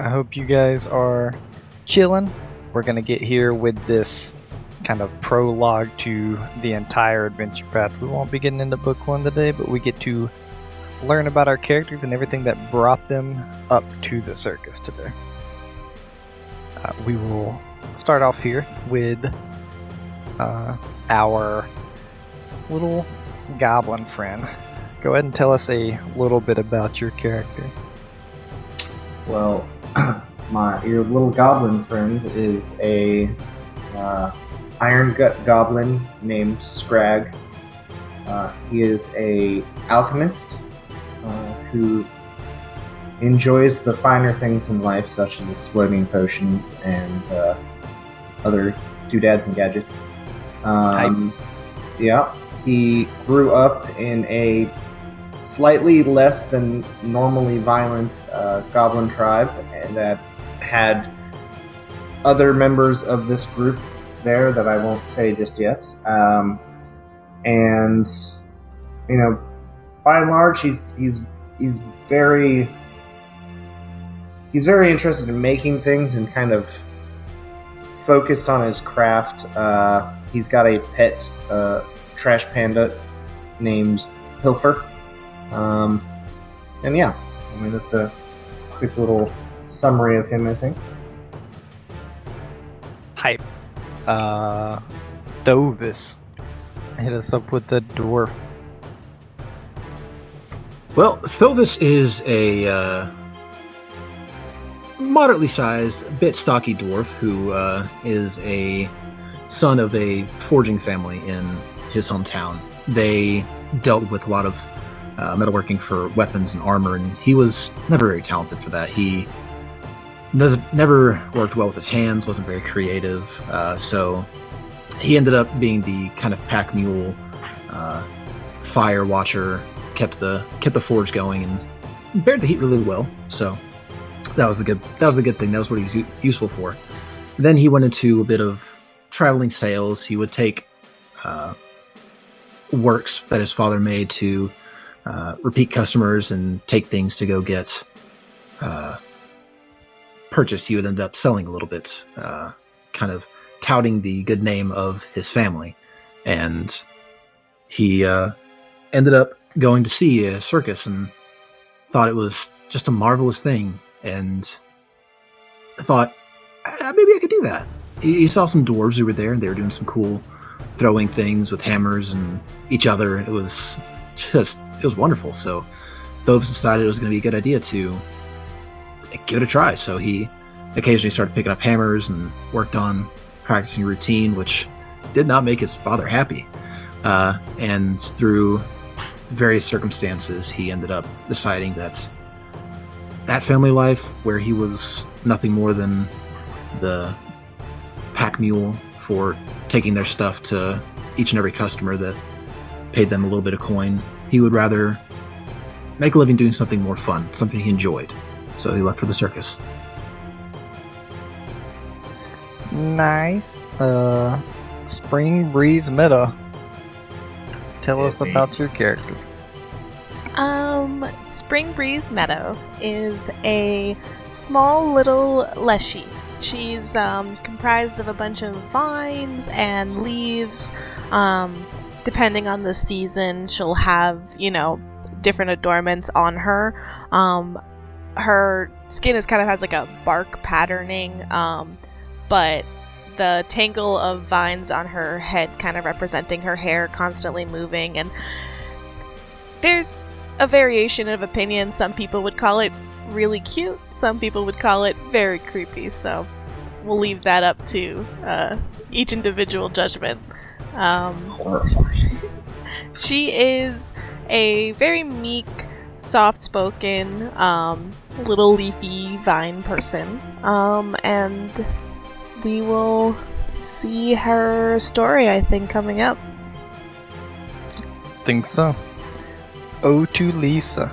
I hope you guys are chilling. We're gonna get here with this kind of prologue to the entire adventure path. We won't be getting into book one today, but we get to learn about our characters and everything that brought them up to the circus today. Uh, we will start off here with uh, our little goblin friend. Go ahead and tell us a little bit about your character. Well, my your little goblin friend is a uh, iron gut goblin named Scrag. Uh, he is a alchemist uh, who enjoys the finer things in life, such as exploding potions and uh, other doodads and gadgets. Um, yeah, he grew up in a slightly less than normally violent uh, goblin tribe and that had other members of this group there that I won't say just yet. Um, and you know, by and large, he's he's he's very he's very interested in making things and kind of focused on his craft. Uh, he's got a pet uh, trash panda named Pilfer. Um, and yeah, I mean that's a quick little summary of him. I think. Hype. Uh, Thovis. Hit us up with the dwarf. Well, Thovis is a uh, moderately sized, bit stocky dwarf who uh, is a son of a forging family in his hometown. They dealt with a lot of uh, metalworking for weapons and armor, and he was never very talented for that. He does, never worked well with his hands, wasn't very creative, uh, so he ended up being the kind of pack mule, uh, fire watcher, kept the kept the forge going, and bared the heat really well. So that was the good that was the good thing. That was what he's u- useful for. then he went into a bit of traveling sales. He would take uh, works that his father made to uh, repeat customers and take things to go get uh, purchased. He would end up selling a little bit, uh, kind of touting the good name of his family, and he uh, ended up going to see a circus and thought it was just a marvelous thing, and thought "Ah, maybe I could do that. He, he saw some dwarves who were there, and they were doing some cool throwing things with hammers and each other. It was just it was wonderful. So Thovis decided it was going to be a good idea to give it a try. So he occasionally started picking up hammers and worked on practicing routine, which did not make his father happy. Uh, and through various circumstances, he ended up deciding that that family life, where he was nothing more than the pack mule for taking their stuff to each and every customer that paid them a little bit of coin, he would rather make a living doing something more fun, something he enjoyed. So he left for the circus. Nice. Uh, Spring Breeze Meadow. Tell us about your character. Um, Spring Breeze Meadow is a small little leshy. She's um, comprised of a bunch of vines and leaves. Um, depending on the season, she'll have, you know, different adornments on her. Um, her skin is kind of has like a bark patterning, um, but the tangle of vines on her head kind of representing her hair constantly moving and there's a variation of opinion. Some people would call it really cute. Some people would call it very creepy. So we'll leave that up to uh, each individual judgment. Um, Horrifying. she is a very meek, soft-spoken, um, little leafy vine person, um, and we will see her story. I think coming up. Think so. Odalisa.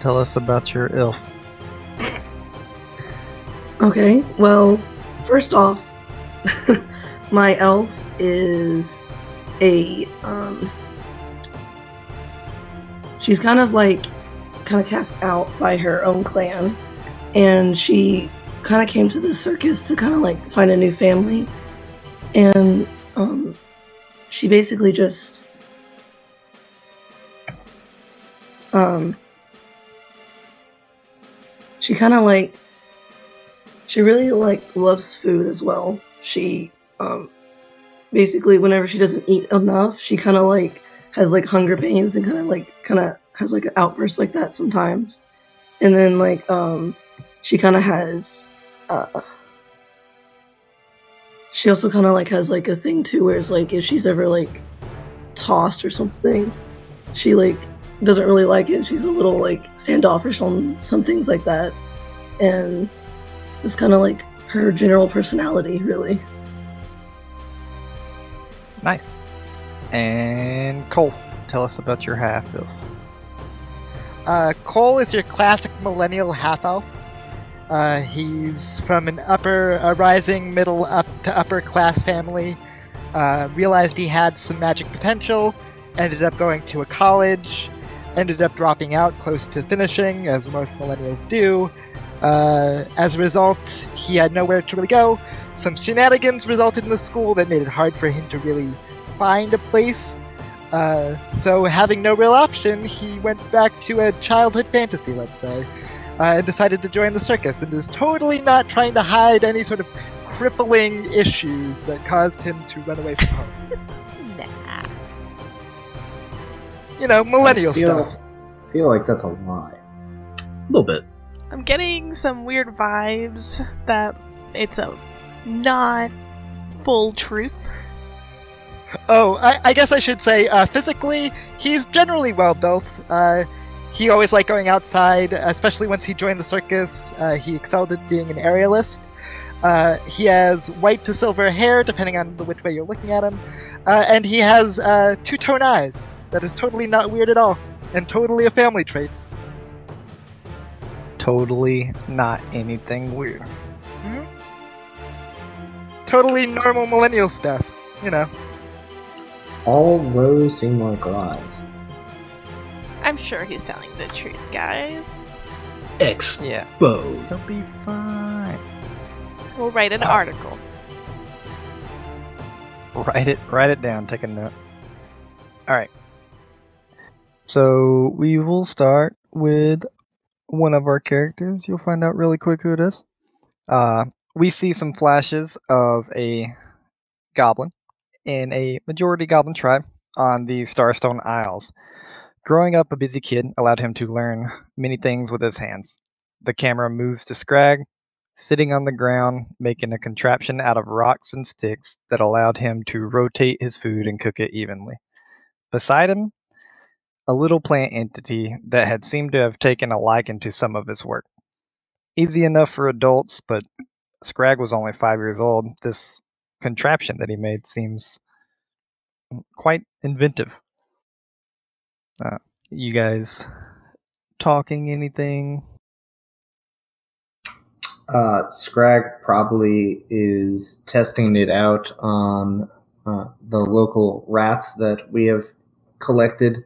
Tell us about your elf. Okay, well, first off, my elf is a um she's kind of like kind of cast out by her own clan and she kind of came to the circus to kind of like find a new family, and um, she basically just um, she kind of like she really like loves food as well. She um, basically whenever she doesn't eat enough, she kind of like has like hunger pains and kind of like kind of has like an outburst like that sometimes. And then like um she kind of has uh she also kind of like has like a thing too where it's like if she's ever like tossed or something, she like doesn't really like it. She's a little like standoffish on some things like that. And it's kind of like her general personality, really. Nice. And Cole, tell us about your half elf. Uh, Cole is your classic millennial half elf. Uh, he's from an upper, a rising middle up to upper class family. Uh, realized he had some magic potential, ended up going to a college, ended up dropping out close to finishing, as most millennials do. Uh, as a result, he had nowhere to really go. Some shenanigans resulted in the school that made it hard for him to really find a place. Uh, so, having no real option, he went back to a childhood fantasy, let's say, uh, and decided to join the circus and is totally not trying to hide any sort of crippling issues that caused him to run away from home. Nah. You know, millennial I feel, stuff. feel like that's a lie. A little bit. I'm getting some weird vibes that it's a not full truth. Oh, I, I guess I should say, uh, physically, he's generally well built. Uh, he always liked going outside, especially once he joined the circus. Uh, he excelled at being an aerialist. Uh, he has white to silver hair, depending on the which way you're looking at him. Uh, and he has uh, two tone eyes. That is totally not weird at all, and totally a family trait. Totally not anything weird. Totally normal millennial stuff, you know. All those seem like lies. I'm sure he's telling the truth, guys. Exposed. Yeah. It'll be fine. We'll write an article. Write it write it down, take a note. Alright. So we will start with one of our characters. You'll find out really quick who it is. Uh we see some flashes of a goblin in a majority goblin tribe on the Starstone Isles. Growing up a busy kid allowed him to learn many things with his hands. The camera moves to Scrag, sitting on the ground, making a contraption out of rocks and sticks that allowed him to rotate his food and cook it evenly. Beside him, a little plant entity that had seemed to have taken a liking to some of his work. Easy enough for adults, but Scrag was only five years old. This contraption that he made seems quite inventive. Uh, you guys talking anything? Uh, Scrag probably is testing it out on uh, the local rats that we have collected,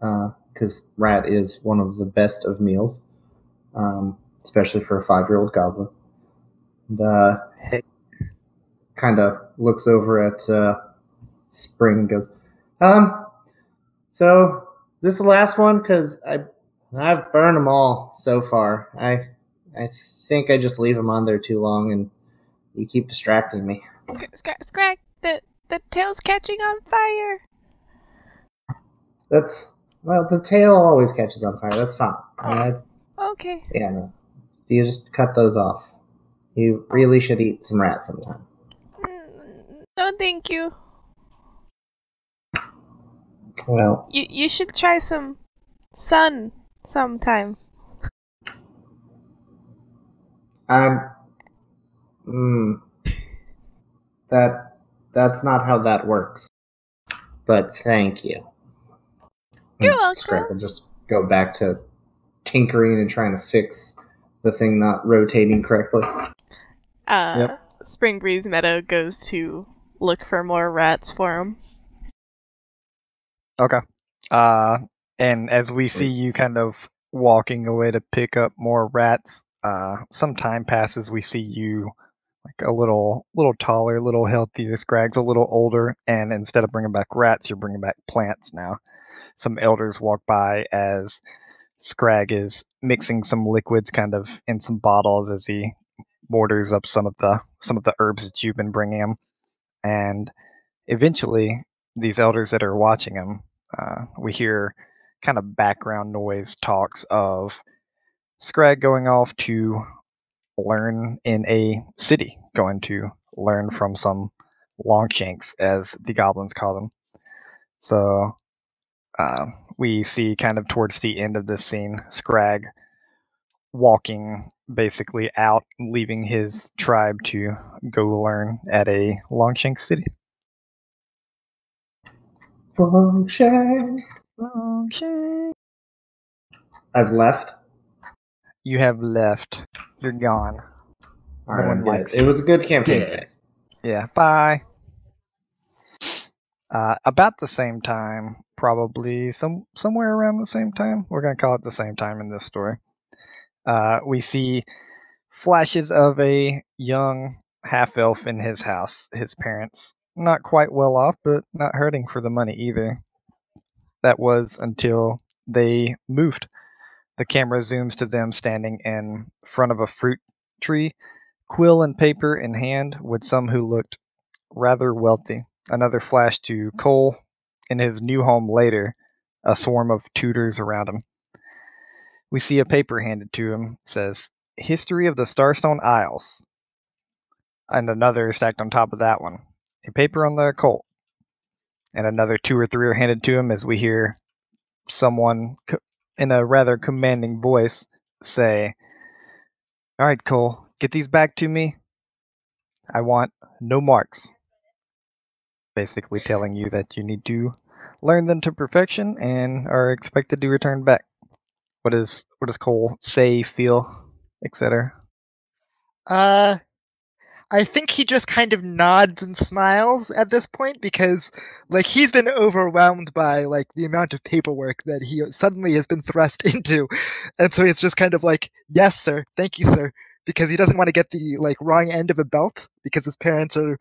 because rat is one of the best of meals, um, especially for a five-year-old goblin. And uh, Hey. kind of looks over at uh, Spring and goes, "Um, so this is the last one because I I've burned them all so far. I I think I just leave them on there too long, and you keep distracting me. Scrag, Scrag, the the tail's catching on fire. That's well, the tail always catches on fire. That's fine. I, Okay. yeah, no. You just cut those off. You really should eat some rat sometime. No, thank you. Well, You you should try some sun sometime. I'm. Mm, that that's not how that works. But thank you. You're welcome. Scrag will just go back to tinkering and trying to fix the thing not rotating correctly. Uh, Yep. Spring Breeze Meadow goes to look for more rats for him. Okay. Uh, and as we see you kind of walking away to pick up more rats, uh, some time passes. We see you like a little, little taller, a little healthier. Scrag's a little older, and instead of bringing back rats, you're bringing back plants now. Some elders walk by as Scrag is mixing some liquids, kind of in some bottles, as he orders up some of the some of the herbs that you've been bringing him, and eventually, these elders that are watching him, uh, we hear kind of background noise talks of Scrag going off to learn in a city, going to learn from some longshanks, as the goblins call them. So uh, we see kind of towards the end of this scene, Scrag walking basically out, leaving his tribe to go learn at a longshank city. Longshanks. Longshank. I've left. You have left. You're gone. All right, one I'm likes it was a good campaign. Yeah, bye. Uh, about the same time, probably some somewhere around the same time. We're gonna call it the same time in this story. Uh, we see flashes of a young half elf in his house. His parents not quite well off, but not hurting for the money either. That was until they moved. The camera zooms to them standing in front of a fruit tree, quill and paper in hand, with some who looked rather wealthy. Another flash to Cole in his new home later, a swarm of tutors around him. We see a paper handed to him, says, History of the Starstone Isles. And another stacked on top of that one. A paper on the occult. And another two or three are handed to him as we hear someone co- in a rather commanding voice say, All right, Cole, get these back to me. I want no marks. Basically telling you that you need to learn them to perfection and are expected to return back. What does what does Cole say, feel, etc.? Uh, I think he just kind of nods and smiles at this point because, like, he's been overwhelmed by like the amount of paperwork that he suddenly has been thrust into, and so he's just kind of like, "Yes, sir. Thank you, sir," because he doesn't want to get the like wrong end of a belt because his parents are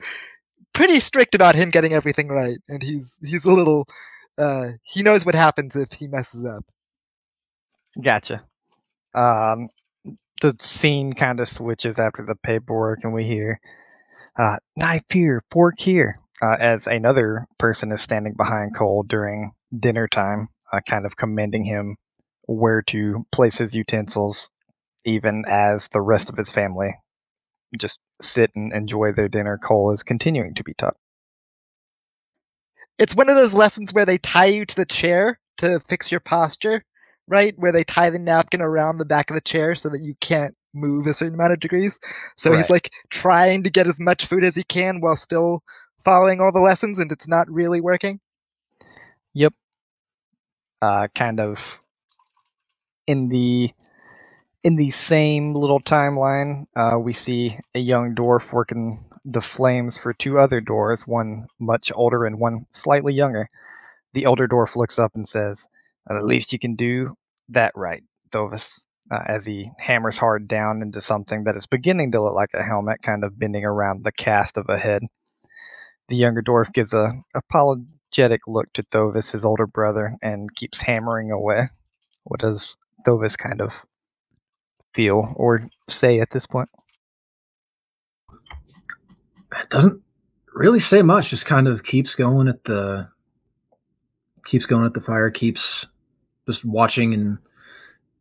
pretty strict about him getting everything right, and he's he's a little. Uh, he knows what happens if he messes up. Gotcha. Um, the scene kind of switches after the paperwork, and we hear uh, knife here, fork here, uh, as another person is standing behind Cole during dinner time, uh, kind of commending him where to place his utensils, even as the rest of his family just sit and enjoy their dinner. Cole is continuing to be taught. It's one of those lessons where they tie you to the chair to fix your posture, right? Where they tie the napkin around the back of the chair so that you can't move a certain amount of degrees. So Right. he's like trying to get as much food as he can while still following all the lessons, and it's not really working. Yep. Uh, kind of in the in the same little timeline, uh, we see a young dwarf working the flames for two other dwarves, one much older and one slightly younger. The older dwarf looks up and says, "At least you can do that right, Thovis." Uh, as he hammers hard down into something that is beginning to look like a helmet, kind of bending around the cast of a head. The younger dwarf gives a apologetic look to Thovis, his older brother, and keeps hammering away. What does Thovis kind of feel or say at this point? It doesn't really say much. Just kind of keeps going at the keeps going at the fire. Keeps just watching and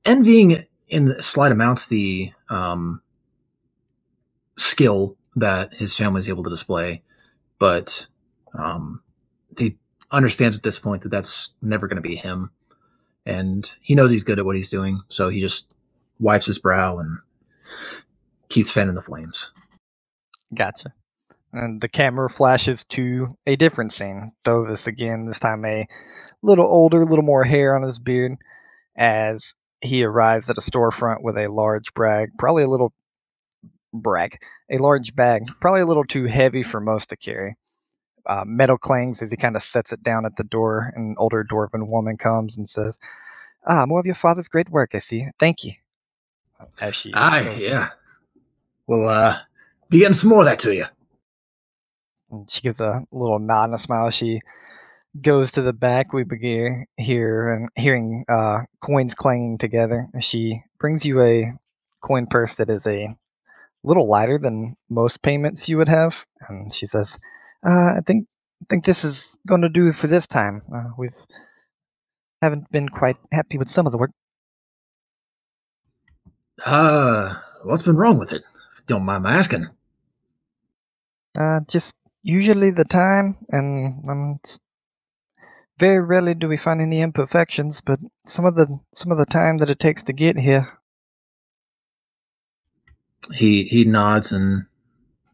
envying in slight amounts the um, skill that his family is able to display, but um, he understands at this point that that's never going to be him, and he knows he's good at what he's doing. So he just wipes his brow and keeps fanning the flames. Gotcha. And the camera flashes to a different scene. Thovis again, this time a little older, a little more hair on his beard, as he arrives at a storefront with a large brag, probably a little brag, a large bag, probably a little too heavy for most to carry. Uh, metal clangs as he kind of sets it down at the door. and An older dwarven woman comes and says, "Ah, more of your father's great work, I see. Thank you." As she Aye, goes- yeah. We'll uh, be getting some more of that to you. And she gives a little nod and a smile. She goes to the back. We begin here and hearing uh, coins clanging together. She brings you a coin purse that is a little lighter than most payments you would have, and she says, uh, "I think I think this is going to do for this time. Uh, we've haven't been quite happy with some of the work. Uh, what's been wrong with it? Don't mind my asking. Uh, just usually the time, and um, very rarely do we find any imperfections. But some of the some of the time that it takes to get here, He he nods and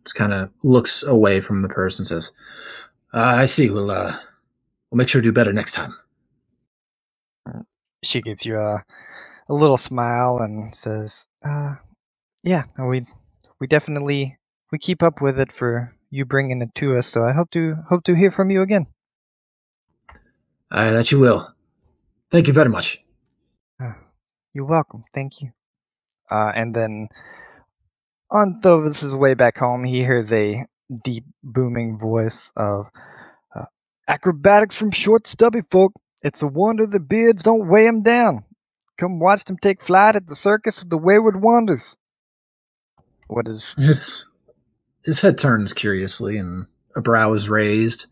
just kind of looks away from the person and says, uh, "I see. We'll uh, we'll make sure to do better next time." she gives you a a little smile and says, "Uh, yeah, no, we we definitely we keep up with it for you bringing it to us. So I hope to hope to hear from you again. Uh, that you will. Thank you very much. You're welcome. Thank you." Uh, and then on Thovis's way back home, he hears a deep booming voice of uh, acrobatics from short, stubby folk. It's a wonder the beards don't weigh 'em down. Come watch them take flight at the circus of the Wayward Wonders. What is His his head turns curiously, and a brow is raised.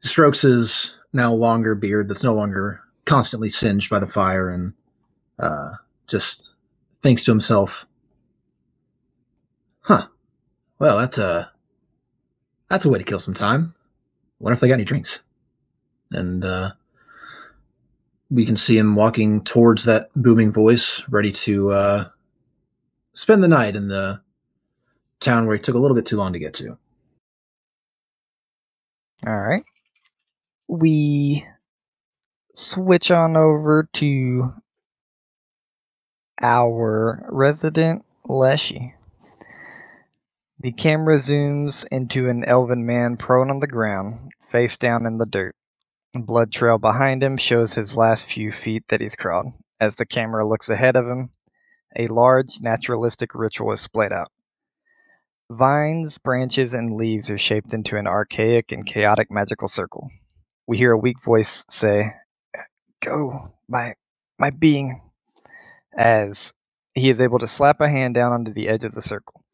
Strokes his now longer beard that's no longer constantly singed by the fire, and uh, just thinks to himself, "Huh. Well, that's a that's a way to kill some time. Wonder if they got any drinks." And uh, we can see him walking towards that booming voice, ready to uh, spend the night in the town where he took a little bit too long to get to. All right. We switch on over to our resident Leshy. The camera zooms into an elven man prone on the ground, face down in the dirt. A blood trail behind him shows his last few feet that he's crawled. As the camera looks ahead of him, a large naturalistic ritual is splayed out. Vines, branches, and leaves are shaped into an archaic and chaotic magical circle. We hear a weak voice say, Go, my my being, as he is able to slap a hand down onto the edge of the circle.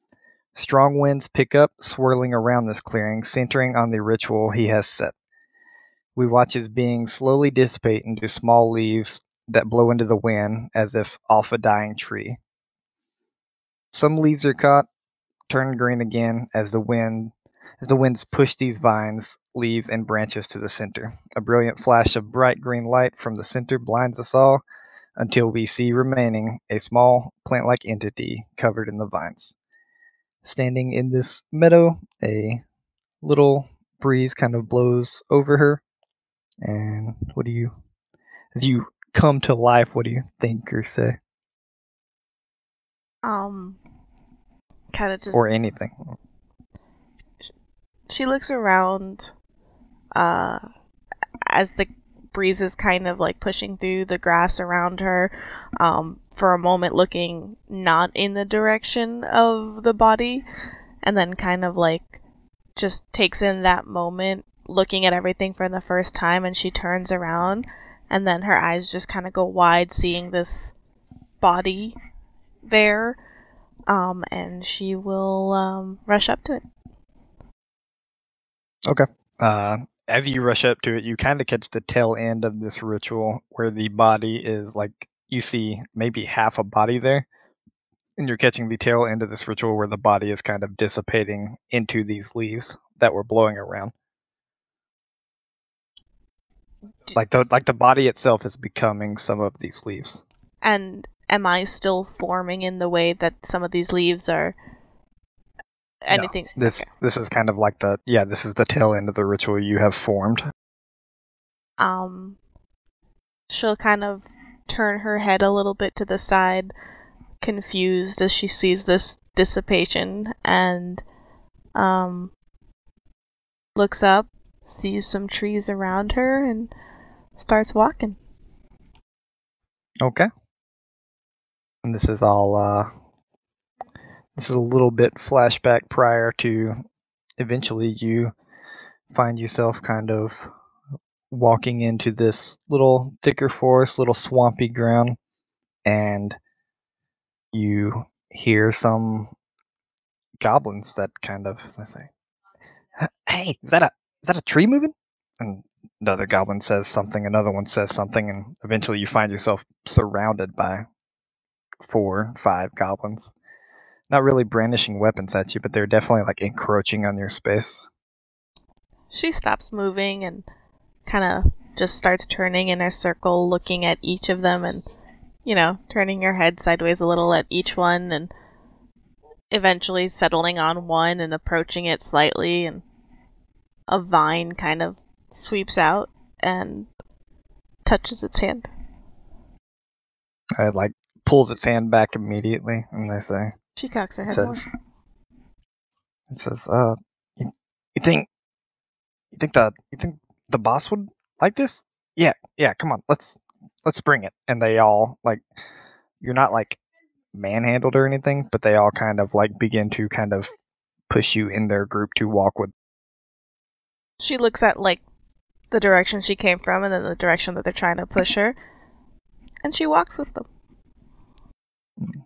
Strong winds pick up, swirling around this clearing, centering on the ritual he has set. We watch his being slowly dissipate into small leaves that blow into the wind as if off a dying tree. Some leaves are caught, turn green again as the wind as the winds push these vines, leaves, and branches to the center. A brilliant flash of bright green light from the center blinds us all until we see remaining a small plant like entity covered in the vines. Standing in this meadow, a little breeze kind of blows over her. And what do you, as you come to life, what do you think or say? Um, kind of just. Or anything? she looks around uh as the breeze is kind of like pushing through the grass around her um for a moment looking not in the direction of the body and then kind of like just takes in that moment looking at everything for the first time and she turns around and then her eyes just kind of go wide seeing this body there um and she will um rush up to it Okay. Uh, as you rush up to it, you kind of catch the tail end of this ritual where the body is like you see maybe half a body there, and you're catching the tail end of this ritual where the body is kind of dissipating into these leaves that were blowing around. D- Like the like the body itself is becoming some of these leaves. And am I still forming in the way that some of these leaves are anything? This okay. this is kind of like the yeah this is the tail end of the ritual you have formed. Um, she'll kind of turn her head a little bit to the side, confused as she sees this dissipation, and um, looks up, sees some trees around her, and starts walking. Okay. And this is all uh, this is a little bit flashback prior to eventually you find yourself kind of walking into this little thicker forest, little swampy ground, and you hear some goblins that kind of they say, "Hey, is that a is that a tree moving?" And another goblin says something, another one says something, and eventually you find yourself surrounded by four, five goblins. Not really brandishing weapons at you, but they're definitely like encroaching on your space. She stops moving and kind of just starts turning in a circle, looking at each of them and, you know, turning her head sideways a little at each one and eventually settling on one and approaching it slightly. And a vine kind of sweeps out and touches its hand. It like pulls its hand back immediately, and they say, She cocks her head more. says, it says, uh, you, you think, you think the, you think the boss would like this? Yeah, yeah, come on, let's, let's bring it. And they all like, you're not like manhandled or anything, but they all kind of like begin to kind of push you in their group to walk with. She looks at like the direction she came from and then the direction that they're trying to push her, and she walks with them.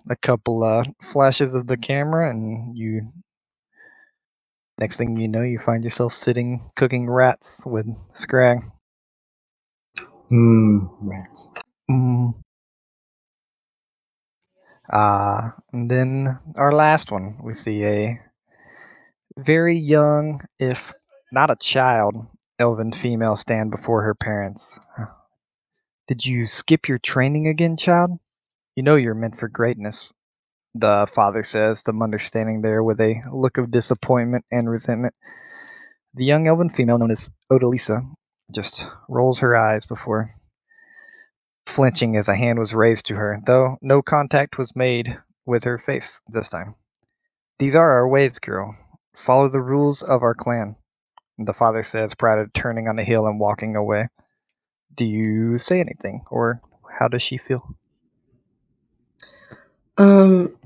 A couple uh, flashes of the camera, and you. Next thing you know, you find yourself sitting cooking rats with Scrag. Hmm, rats. Mm. Uh, and then our last one, we see a very young, if not a child, elven female stand before her parents. Did you skip your training again, child? You know you're meant for greatness, the father says, the mother standing there with a look of disappointment and resentment. The young elven female, known as Odalisa, just rolls her eyes before flinching as a hand was raised to her, though no contact was made with her face this time. These are our ways, girl. Follow the rules of our clan, the father says, proud of turning on the hill and walking away. Do you say anything, or how does she feel? Um,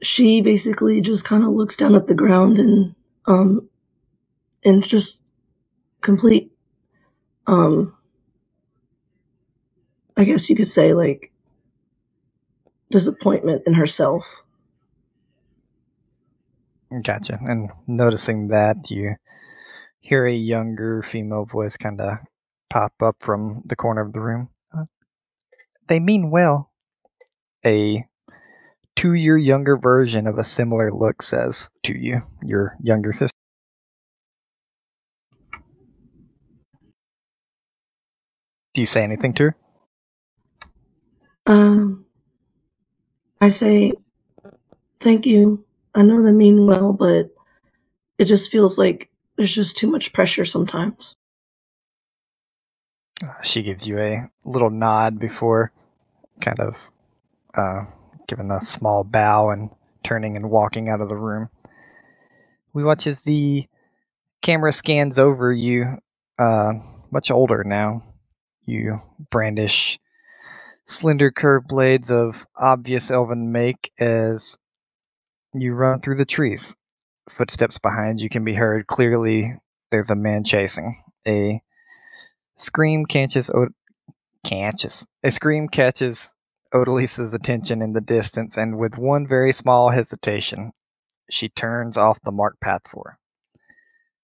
she basically just kind of looks down at the ground and um, and just complete um, I guess you could say like disappointment in herself. Gotcha. And noticing that, you hear a younger female voice kind of pop up from the corner of the room. Uh, they mean well. A two year younger version of a similar look says to you, your younger sister. Do you say anything to her? Um, I say thank you. I know they mean well, but it just feels like there's just too much pressure sometimes. Uh, She gives you a little nod before kind of uh, giving a small bow and turning and walking out of the room. We watch as the camera scans over you, uh, much older now. You brandish slender curved blades of obvious elven make as you run through the trees. Footsteps behind you can be heard clearly. There's a man chasing. A scream catches Od- catches a scream catches Odalisa's attention in the distance, and with one very small hesitation, she turns off the marked path for. her.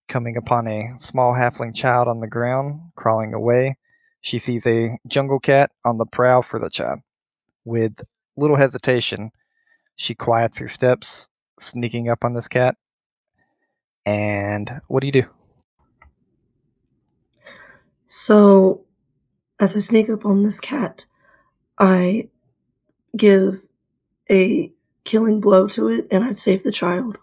Coming upon a small halfling child on the ground, crawling away, she sees a jungle cat on the prowl for the child. With little hesitation, she quiets her steps, sneaking up on this cat. And what do you do? So, as I sneak up on this cat, I give a killing blow to it and I'd save the child.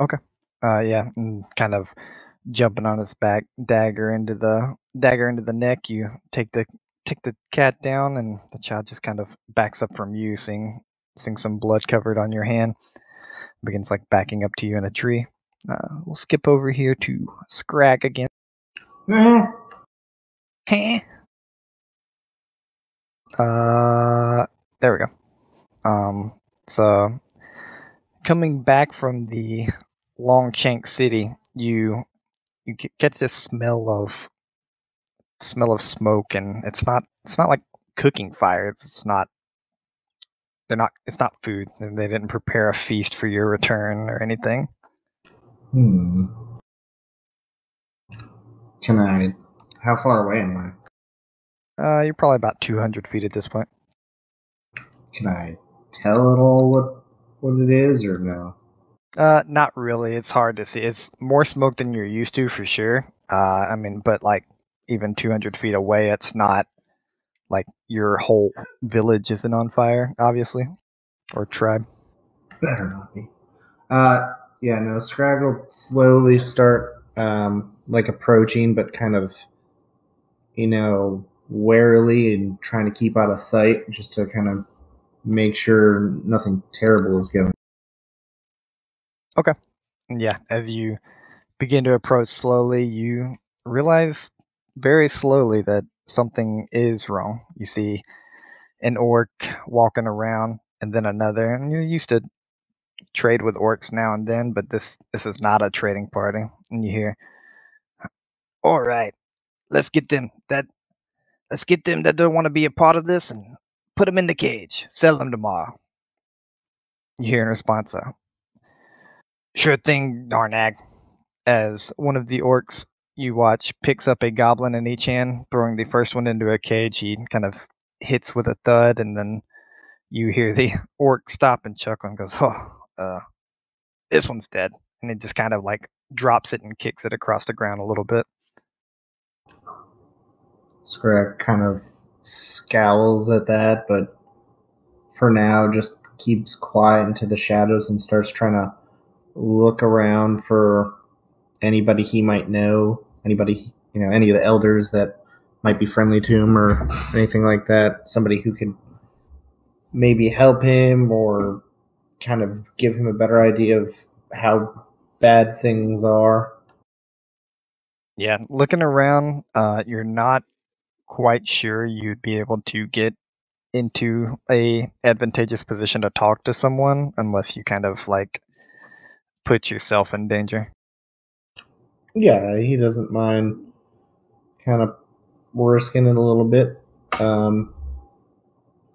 Okay. Uh, yeah, and kind of jumping on its back, dagger into the dagger into the neck. You take the take the cat down, and the child just kind of backs up from you, seeing seeing some blood covered on your hand. Begins like backing up to you in a tree. Uh, we'll skip over here to Scrag again. Heh. Uh, There we go. Um, so coming back from the Longshank City, you you get this smell of smell of smoke, and it's not it's not like cooking fire. It's, it's not they're not it's not food. and They didn't prepare a feast for your return or anything. Hmm. Can I? How far away am I? Uh, you're probably about 200 feet at this point. Can I tell at all what what it is or no? Uh, not really. It's hard to see. It's more smoke than you're used to for sure. Uh, I mean, but like even 200 feet away, it's not like your whole village isn't on fire, obviously, or tribe. Better not be. Uh, yeah, no. Scrag will slowly start, um, like approaching, but kind of, you know, warily and trying to keep out of sight, just to kind of make sure nothing terrible is going. Okay. yeah, as you begin to approach slowly, you realize very slowly that something is wrong. You see an orc walking around, and then another, and you're used to trade with orcs now and then, but this this is not a trading party. And you hear, "All right, let's get them that let's get them that don't want to be a part of this and put them in the cage. Sell them tomorrow." You hear in response, uh, "Sure thing, Darnag." As one of the orcs you watch picks up a goblin in each hand, throwing the first one into a cage. He kind of hits with a thud, and then you hear the orc stop and chuckle and goes, "Oh, uh, this one's dead." And it just kind of like drops it and kicks it across the ground a little bit. Scrag kind of scowls at that, but for now just keeps quiet into the shadows and starts trying to look around for anybody he might know, anybody, you know, any of the elders that might be friendly to him or anything like that. Somebody who could maybe help him or kind of give him a better idea of how bad things are. Yeah, looking around, uh, you're not quite sure you'd be able to get into a advantageous position to talk to someone unless you kind of like put yourself in danger. Yeah, he doesn't mind kind of risking it a little bit um,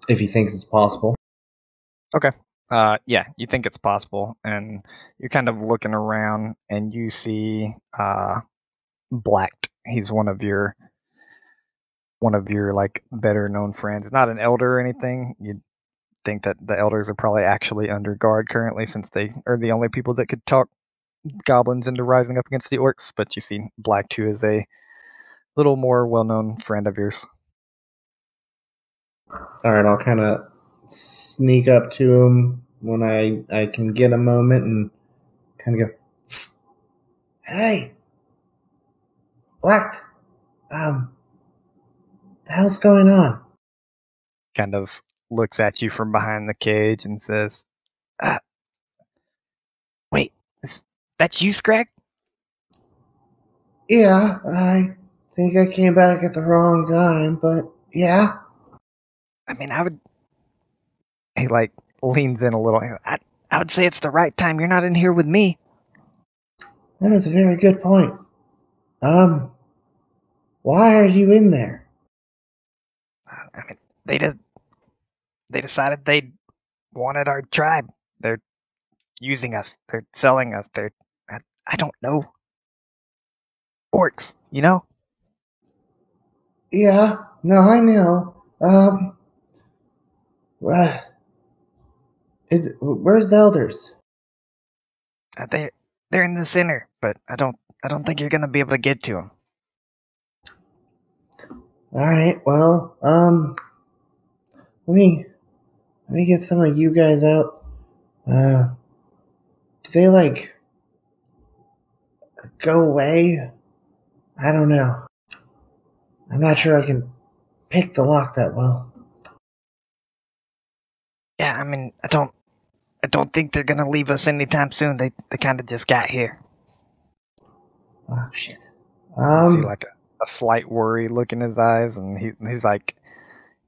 if he thinks it's possible. Okay. Uh, yeah, you think it's possible, and you're kind of looking around, and you see uh, Blacked. He's one of your one of your like better known friends. Not an elder or anything. You'd think that the elders are probably actually under guard currently, since they are the only people that could talk goblins into rising up against the orcs. But you see, Black too is a little more well known friend of yours. All right, I'll kind of sneak up to him when I I can get a moment and kind of go, "Hey, Black, um, the hell's going on?" Kind of looks at you from behind the cage and says, uh, "Wait, is, that's you, Scrag?" Yeah, I think I came back at the wrong time, but yeah. I mean, I would. He like leans in a little. I, I would say it's the right time. You're not in here with me. That is a very good point. Um, why are you in there? They did. They decided they wanted our tribe. They're using us. They're selling us. They're. I, I don't know. Orcs, you know. Yeah, no, I know. Um, uh, it, where's the elders? Uh, They they're in the center, but I don't. I don't think you're gonna be able to get to them. All right, well, um, let me let me get some of you guys out. Uh, do they like go away? I don't know. I'm not sure I can pick the lock that well. Yeah, I mean, I don't. I don't think they're gonna leave us anytime soon. They they kind of just got here. Oh shit. You see Um, like a, a slight worry look in his eyes, and he he's like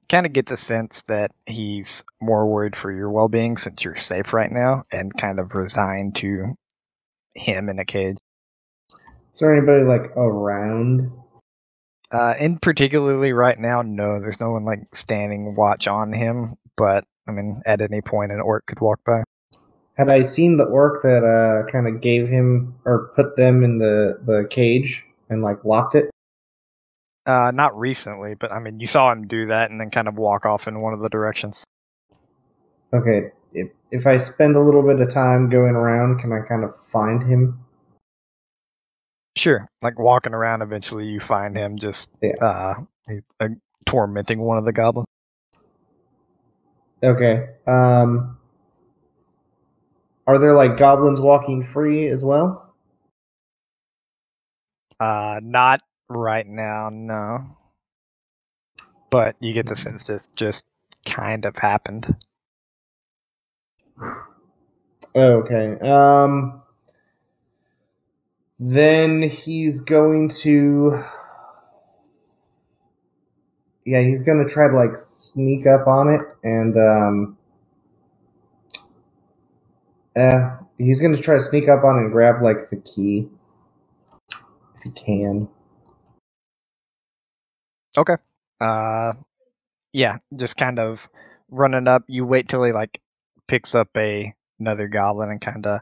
kind of get the sense that he's more worried for your well-being since you're safe right now, and kind of resigned to him in a cage. Is there anybody like around? Uh, in particularly right now, no, there's no one like standing watch on him. But I mean, at any point, an orc could walk by. Had I seen the orc that uh, kind of gave him or put them in the the cage and like locked it? Uh, not recently, but I mean, you saw him do that and then kind of walk off in one of the directions. Okay, if if I spend a little bit of time going around, can I kind of find him? Sure, like walking around, eventually you find him just Yeah. uh, uh tormenting one of the goblins. Okay. Um, are there like goblins walking free as well? Uh, not right now, no. But you get the sense this just kind of happened. Okay. Um, then he's going to. Yeah, he's gonna try to like sneak up on it and um. Uh, he's gonna try to sneak up on and grab like the key. If he can. Uh, yeah, just kind of running up. You wait till he like picks up a another goblin and kind of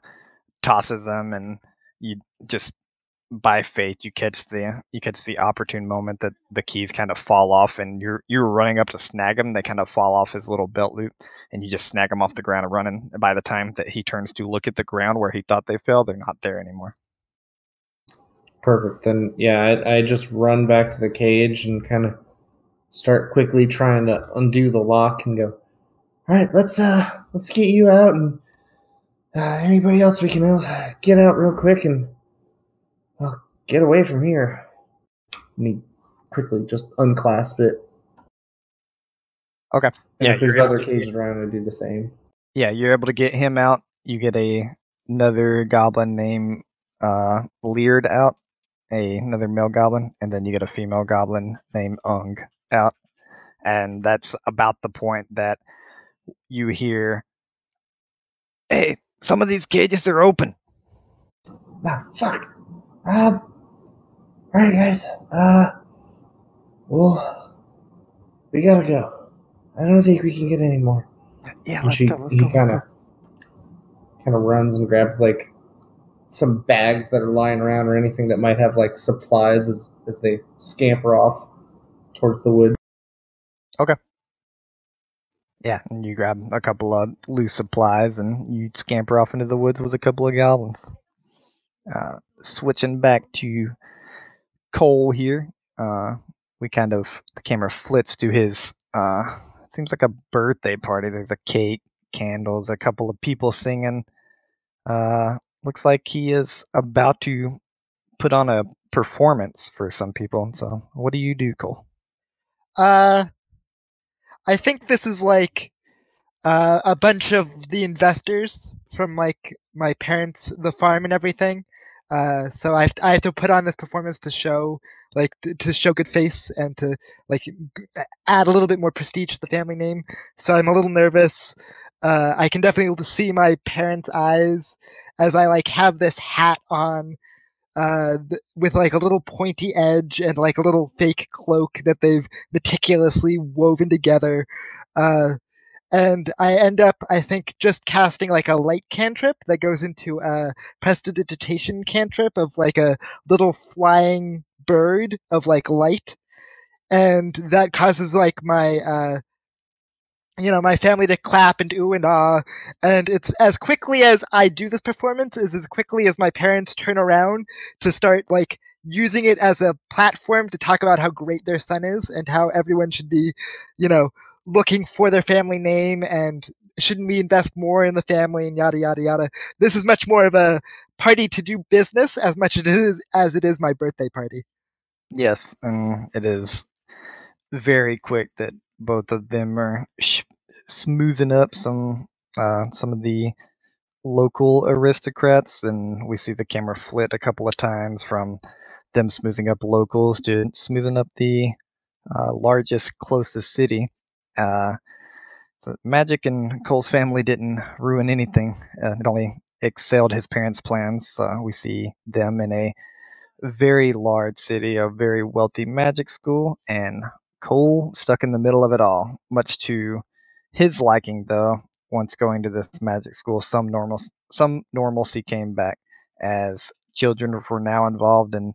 tosses them, and you just by fate you catch the you catch the opportune moment that the keys kind of fall off, and you're you're running up to snag them. They kind of fall off his little belt loop, and you just snag them off the ground and running. And by the time that he turns to look at the ground where he thought they fell, they're not there anymore. Perfect. Then yeah, I, I just run back to the cage and kind of start quickly trying to undo the lock and go. All right, let's uh let's get you out and uh, anybody else we can uh, get out real quick and uh, get away from here. And he quickly just unclasp it. Okay. And Yeah, if there's other cages around, I do the same. yeah, you're able to get him out. You get a another goblin named uh, Leard out, a another male goblin, and then you get a female goblin named Ung out, and that's about the point that you hear, "Hey, some of these cages are open." Ah, fuck. Um. All right, guys. Uh. Well, we gotta go. I don't think we can get any more. Yeah, And let's she, go. Let's he kind of kind of runs and grabs like some bags that are lying around or anything that might have like supplies as as they scamper off towards the woods. Okay. Yeah, and you grab a couple of loose supplies and you scamper off into the woods with a couple of goblins. Uh, switching back to Cole here, uh, we kind of the camera flits to his. Uh, it seems like a birthday party. There's a cake, candles, a couple of people singing. Uh, looks like he is about to put on a performance for some people. So, what do you do, Cole? Uh, I think this is like uh, a bunch of the investors from like my parents, the farm, and everything. Uh, so I have, to, I have to put on this performance to show like t- to show good face and to like add a little bit more prestige to the family name. So I'm a little nervous. Uh, I can definitely see my parents' eyes as I like have this hat on uh, th- with like a little pointy edge and like a little fake cloak that they've meticulously woven together. Uh, and I end up, I think, just casting like a light cantrip that goes into a prestidigitation cantrip of like a little flying bird of like light. And that causes like my, uh, you know, my family to clap and ooh and ah. And it's as quickly as I do this performance is as quickly as my parents turn around to start like using it as a platform to talk about how great their son is and how everyone should be, you know, looking for their family name and shouldn't we invest more in the family and yada yada yada. This is much more of a party to do business as much it is as it is my birthday party. Yes, and it is very quick that both of them are sh- smoothing up some uh, some of the local aristocrats, and we see the camera flit a couple of times from them smoothing up locals to smoothing up the uh, largest, closest city. Uh, so magic and Cole's family didn't ruin anything. Uh, it only excelled his parents' plans. Uh, we see them in a very large city, a very wealthy magic school, and Cole stuck in the middle of it all, much to his liking, though. Once going to this magic school, some normal some normalcy came back, as children were now involved in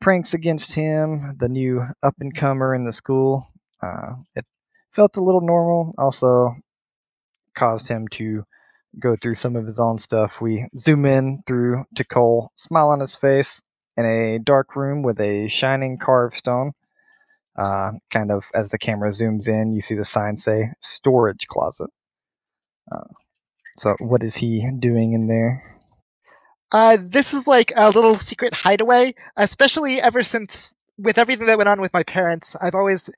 pranks against him, the new up and comer in the school. Uh, it felt a little normal. Also, caused him to go through some of his own stuff. We zoom in through to Cole, smile on his face, in a dark room with a shining carved stone. Uh, kind of as the camera zooms in, you see the sign say storage closet. Uh, so, what is he doing in there? Uh, this is like a little secret hideaway, especially ever since with everything that went on with my parents. I've always,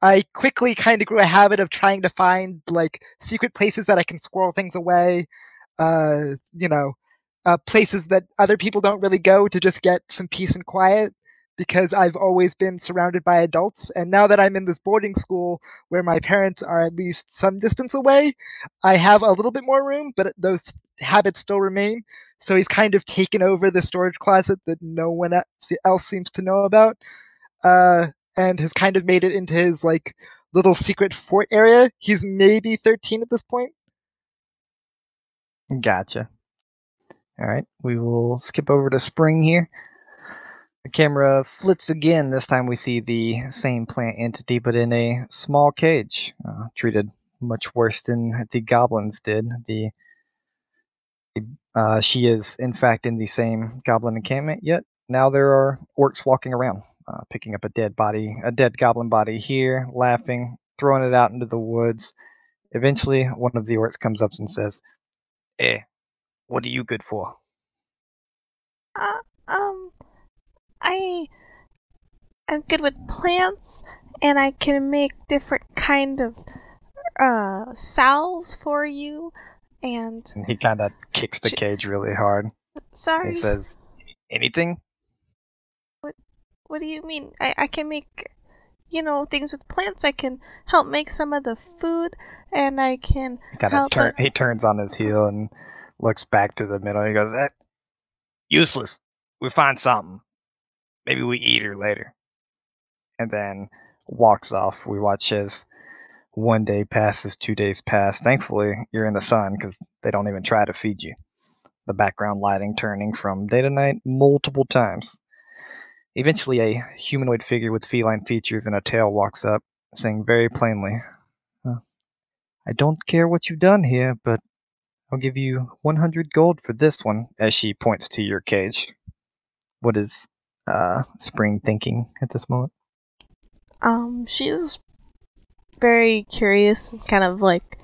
I quickly kind of grew a habit of trying to find like secret places that I can squirrel things away. Uh, you know, uh, places that other people don't really go to just get some peace and quiet because I've always been surrounded by adults. And now that I'm in this boarding school where my parents are at least some distance away, I have a little bit more room, but those habits still remain. So he's kind of taken over the storage closet that no one else seems to know about, uh, and has kind of made it into his like little secret fort area. He's maybe 13 at this point. Gotcha. All right, we will skip over to spring here. The camera flits again. This time we see the same plant entity, but in a small cage, uh, treated much worse than the goblins did. The uh, she is, in fact, in the same goblin encampment. Yet now there are orcs walking around, uh, picking up a dead body, a dead goblin body here, laughing, throwing it out into the woods. Eventually, one of the orcs comes up and says, "Eh, what are you good for? Uh, um, I I'm good with plants, and I can make different kind of uh salves for you. And, and he kind of kicks the cage really hard. Sorry. He says, "Anything?" What? What do you mean? I I can make, you know, things with plants. I can help make some of the food, and I can he kind of turn. He turns on his heel and looks back to the middle. He goes, "That useless. We find something. Maybe we eat her later." And then walks off. We watch as one day passes, two days pass. Thankfully, you're in the sun because they don't even try to feed you. The background lighting turning from day to night multiple times. Eventually, a humanoid figure with feline features and a tail walks up, saying very plainly, I don't care what you've done here, but I'll give you 100 gold for this one, as she points to your cage. What is uh, Spring thinking at this moment? Um, she's very curious, kind of like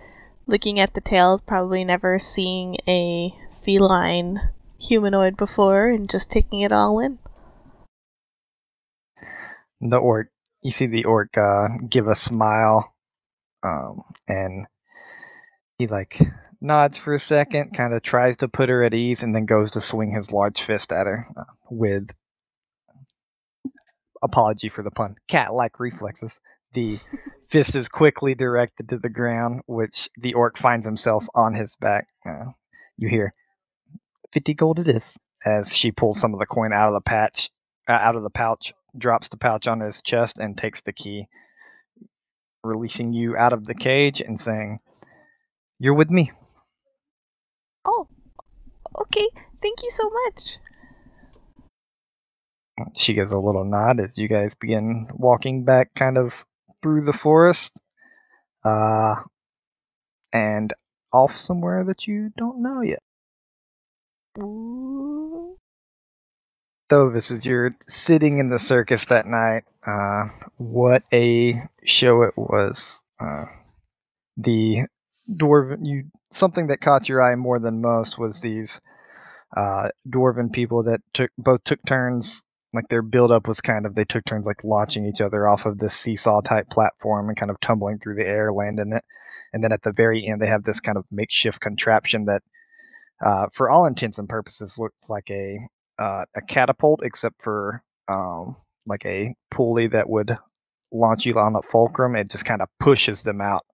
looking at the tail, probably never seeing a feline humanoid before, and just taking it all in. The orc, you see the orc uh, give a smile, um, and he like nods for a second, kind of tries to put her at ease, and then goes to swing his large fist at her uh, with apology for the pun cat like reflexes. The fist is quickly directed to the ground, which the orc finds himself on his back. Uh, you hear 50 gold it is as she pulls some of the coin out of the patch uh, out of the pouch drops the pouch on his chest and takes the key releasing you out of the cage and saying you're with me Oh, okay. Thank you so much. She gives a little nod as you guys begin walking back kind of through the forest. Uh, and off somewhere that you don't know yet. Ooh. Thovis, as you're sitting in the circus that night, uh, what a show it was. Uh, the dwarven you something that caught your eye more than most was these uh, dwarven people that took both took turns like their build up was kind of they took turns like launching each other off of this seesaw type platform and kind of tumbling through the air landing it. And then at the very end they have this kind of makeshift contraption that uh, for all intents and purposes looks like a uh, a catapult except for um, like a pulley that would launch you on a fulcrum, it just kind of pushes them out,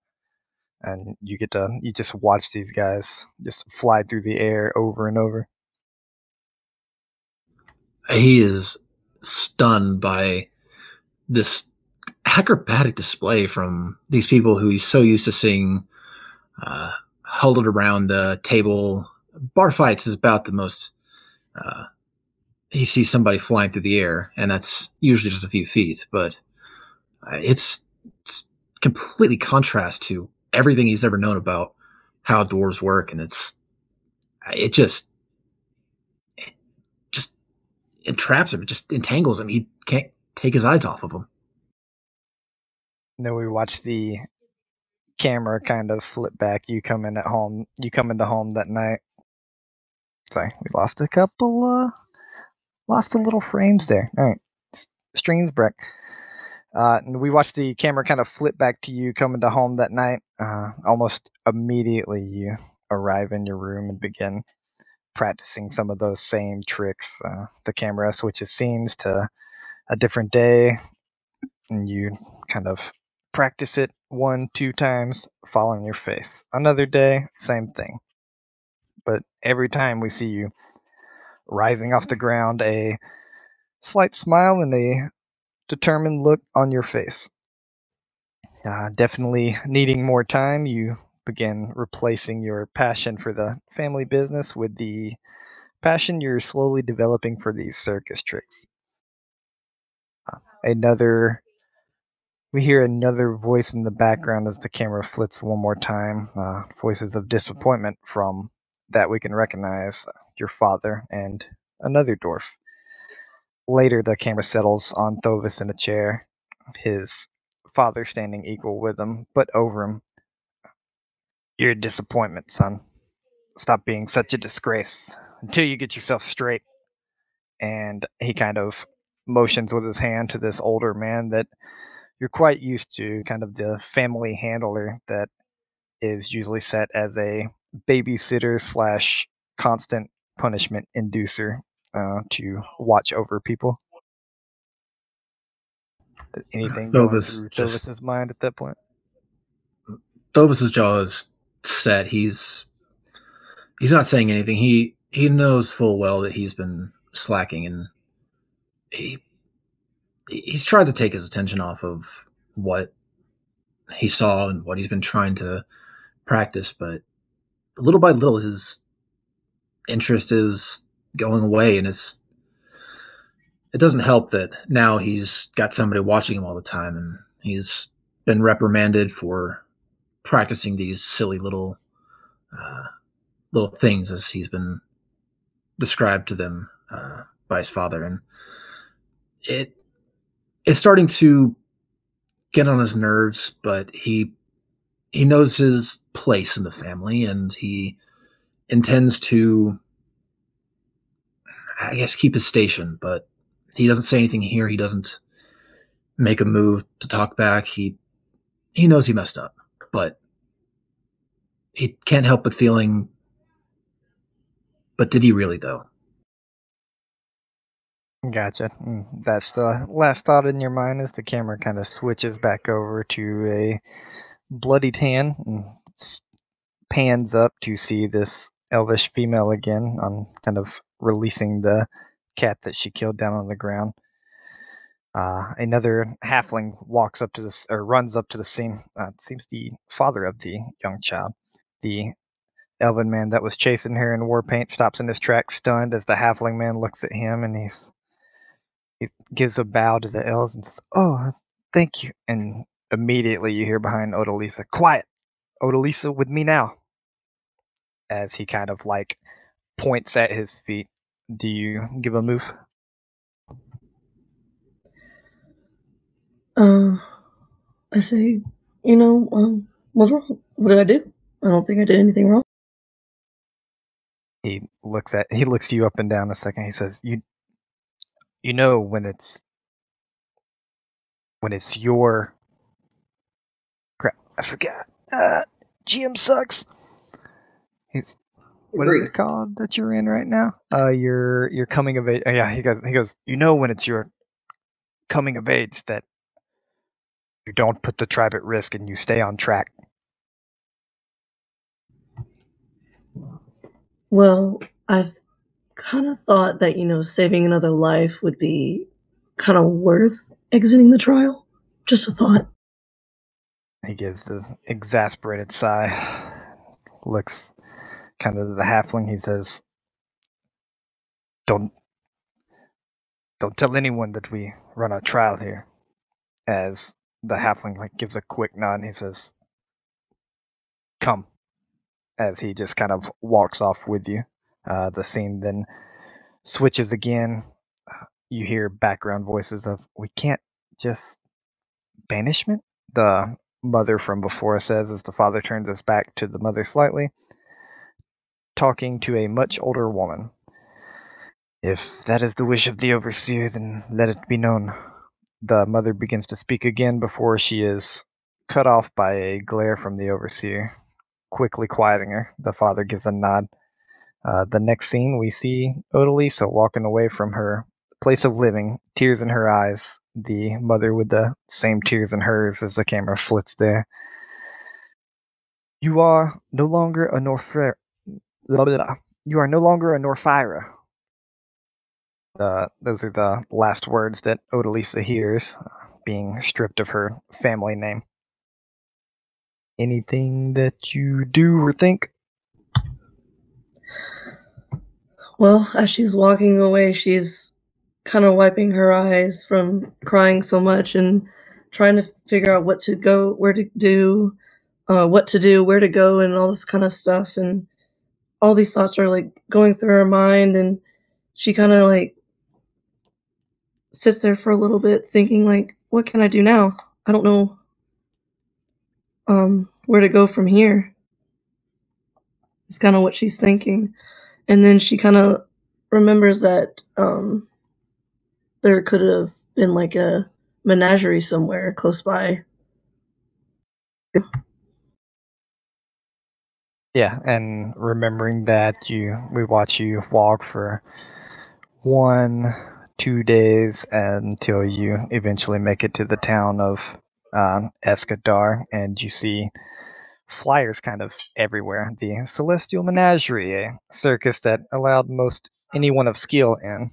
and you get to you just watch these guys just fly through the air over and over. He is stunned by this acrobatic display from these people who he's so used to seeing uh, huddled around the table. Bar fights is about the most. Uh, he sees somebody flying through the air, and that's usually just a few feet, but uh, it's, it's completely contrast to everything he's ever known about how dwarves work, and it's it just entraps him, it just entangles him. He can't take his eyes off of him. And then we watch the camera kind of flip back. You come in at home. You come into home that night. Sorry, we lost a couple. Uh, lost a little frames there. All right, streams break. Uh, and we watch the camera kind of flip back to you coming to home that night. Uh, almost immediately, you arrive in your room and begin practicing some of those same tricks. Uh, the camera switches scenes to a different day, and you kind of practice it one, two times, fall on your face. Another day, same thing. But every time we see you rising off the ground, a slight smile and a determined look on your face. Uh, definitely needing more time, you begin replacing your passion for the family business with the passion you're slowly developing for these circus tricks. Uh, another we hear another voice in the background as the camera flits one more time. Uh, voices of disappointment from that we can recognize uh, your father and another dwarf. Later, the camera settles on Thovis in a chair, his father standing equal with him, but over him. You're a disappointment, son. Stop being such a disgrace until you get yourself straight. And he kind of motions with his hand to this older man that you're quite used to, kind of the family handler that is usually set as a babysitter slash constant punishment inducer uh, to watch over people. Anything going through just- Thovis's mind at that point? Thovis's jaw is set. He's he's not saying anything. He he knows full well that he's been slacking, and he he's tried to take his attention off of what he saw and what he's been trying to practice, but little by little, his interest is going away, and it's it doesn't help that now he's got somebody watching him all the time, and he's been reprimanded for practicing these silly little uh, little things as he's been described to them uh, by his father, and it it's starting to get on his nerves. But he he knows his place in the family, and he intends to, I guess, keep his station. But he doesn't say anything here. He doesn't make a move to talk back. He he knows he messed up but he can't help but feeling but did he really though Gotcha. Mm, That's the last thought in your mind as the camera kind of switches back over to a bloodied hand and pans up to see this elvish female again on kind of releasing the cat that she killed down on the ground. Uh, another halfling walks up to this or runs up to the scene. Uh, it seems the father of the young child. The elven man that was chasing her in war paint stops in his tracks, stunned as the halfling man looks at him and he's he gives a bow to the elves and says, "Oh, thank you." And immediately you hear behind Odalisa, "Quiet, Odalisa, with me now." As he kind of like points at his feet. Do you give a move? Uh, I say, you know, um, what's wrong? What did I do? I don't think I did anything wrong. He looks at he looks you up and down a second. He says, "You, you know when it's when it's your crap. I forgot. Uh, GM sucks. He's what is Agreed. it called that you're in right now? Uh, you're you're coming of age. Uh, yeah, he goes. He goes. You know when it's your coming of age that You don't put the tribe at risk and you stay on track. Well, I've kind of thought that, you know, saving another life would be kind of worth exiting the trial. Just a thought. He gives an exasperated sigh, looks kind of the halfling. He says, "Don't, don't tell anyone that we run a trial here." As the halfling like gives a quick nod, he says, "Come." As he just kind of walks off with you, uh, the scene then switches again. You hear background voices of, "We can't just banishment." The mother from before says as the father turns his back to the mother slightly, talking to a much older woman. If that is the wish of the overseer, then let it be known. The mother begins to speak again before she is cut off by a glare from the overseer, quickly quieting her. The father gives a nod. Uh, the next scene, we see Odalisa walking away from her place of living, tears in her eyes, the mother with the same tears in hers as the camera flits there. You are no longer a blah. You are no longer a Norfira. Those are the last words that Odalisa hears, uh, being stripped of her family name. Anything that you do or think? Well, as she's walking away, she's kind of wiping her eyes from crying so much and trying to figure out what to go, where to do, uh, what to do, where to go, and all this kind of stuff. And all these thoughts are like going through her mind, and she kind of like sits there for a little bit, thinking like, "What can I do now? I don't know um, where to go from here." It's kind of what she's thinking, and then she kind of remembers that um, there could have been like a menagerie somewhere close by. Yeah, and remembering that you we watch you walk for one, two days until you eventually make it to the town of um, Escadar, and you see flyers kind of everywhere. The Celestial Menagerie, a circus that allowed most anyone of skill in.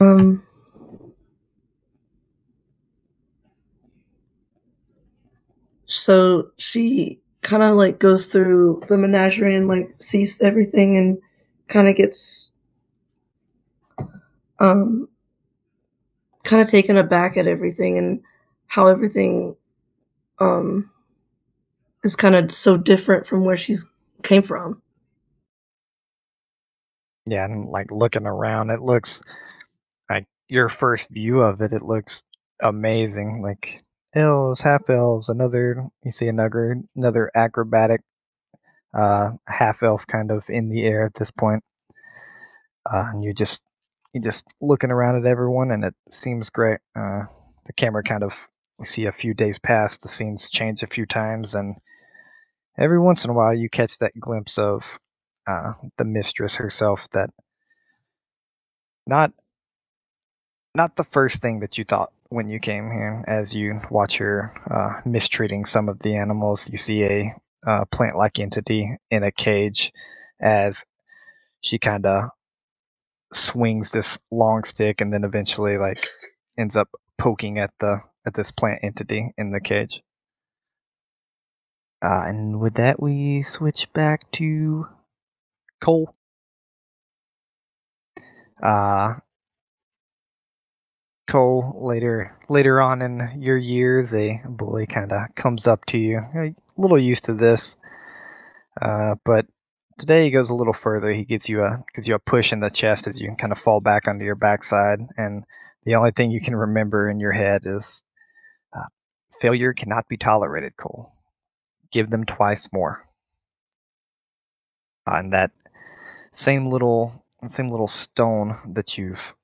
Um. So she kind of like goes through the menagerie and like sees everything and kind of gets um kind of taken aback at everything and how everything um is kind of so different from where she's came from. Yeah, and like looking around, it looks like your first view of it. It looks amazing. Like elves, half elves, another you see another another acrobatic uh half elf kind of in the air at this point. Uh, and you just you just looking around at everyone and it seems great. Uh the camera kind of we see a few days pass, the scenes change a few times and every once in a while you catch that glimpse of uh the mistress herself that not not the first thing that you thought when you came here. As you watch her uh, mistreating some of the animals, you see a uh, plant-like entity in a cage as she kind of swings this long stick and then eventually like ends up poking at the at this plant entity in the cage. Uh, and with that, we switch back to Cole. Uh, Cole, later later on in your years, a bully kind of comes up to you. A little used to this, uh, but today he goes a little further. He gives you a gives you a push in the chest as you can kind of fall back onto your backside, and the only thing you can remember in your head is uh, failure cannot be tolerated. Cole, give them twice more. Uh, and that same little same little stone that you've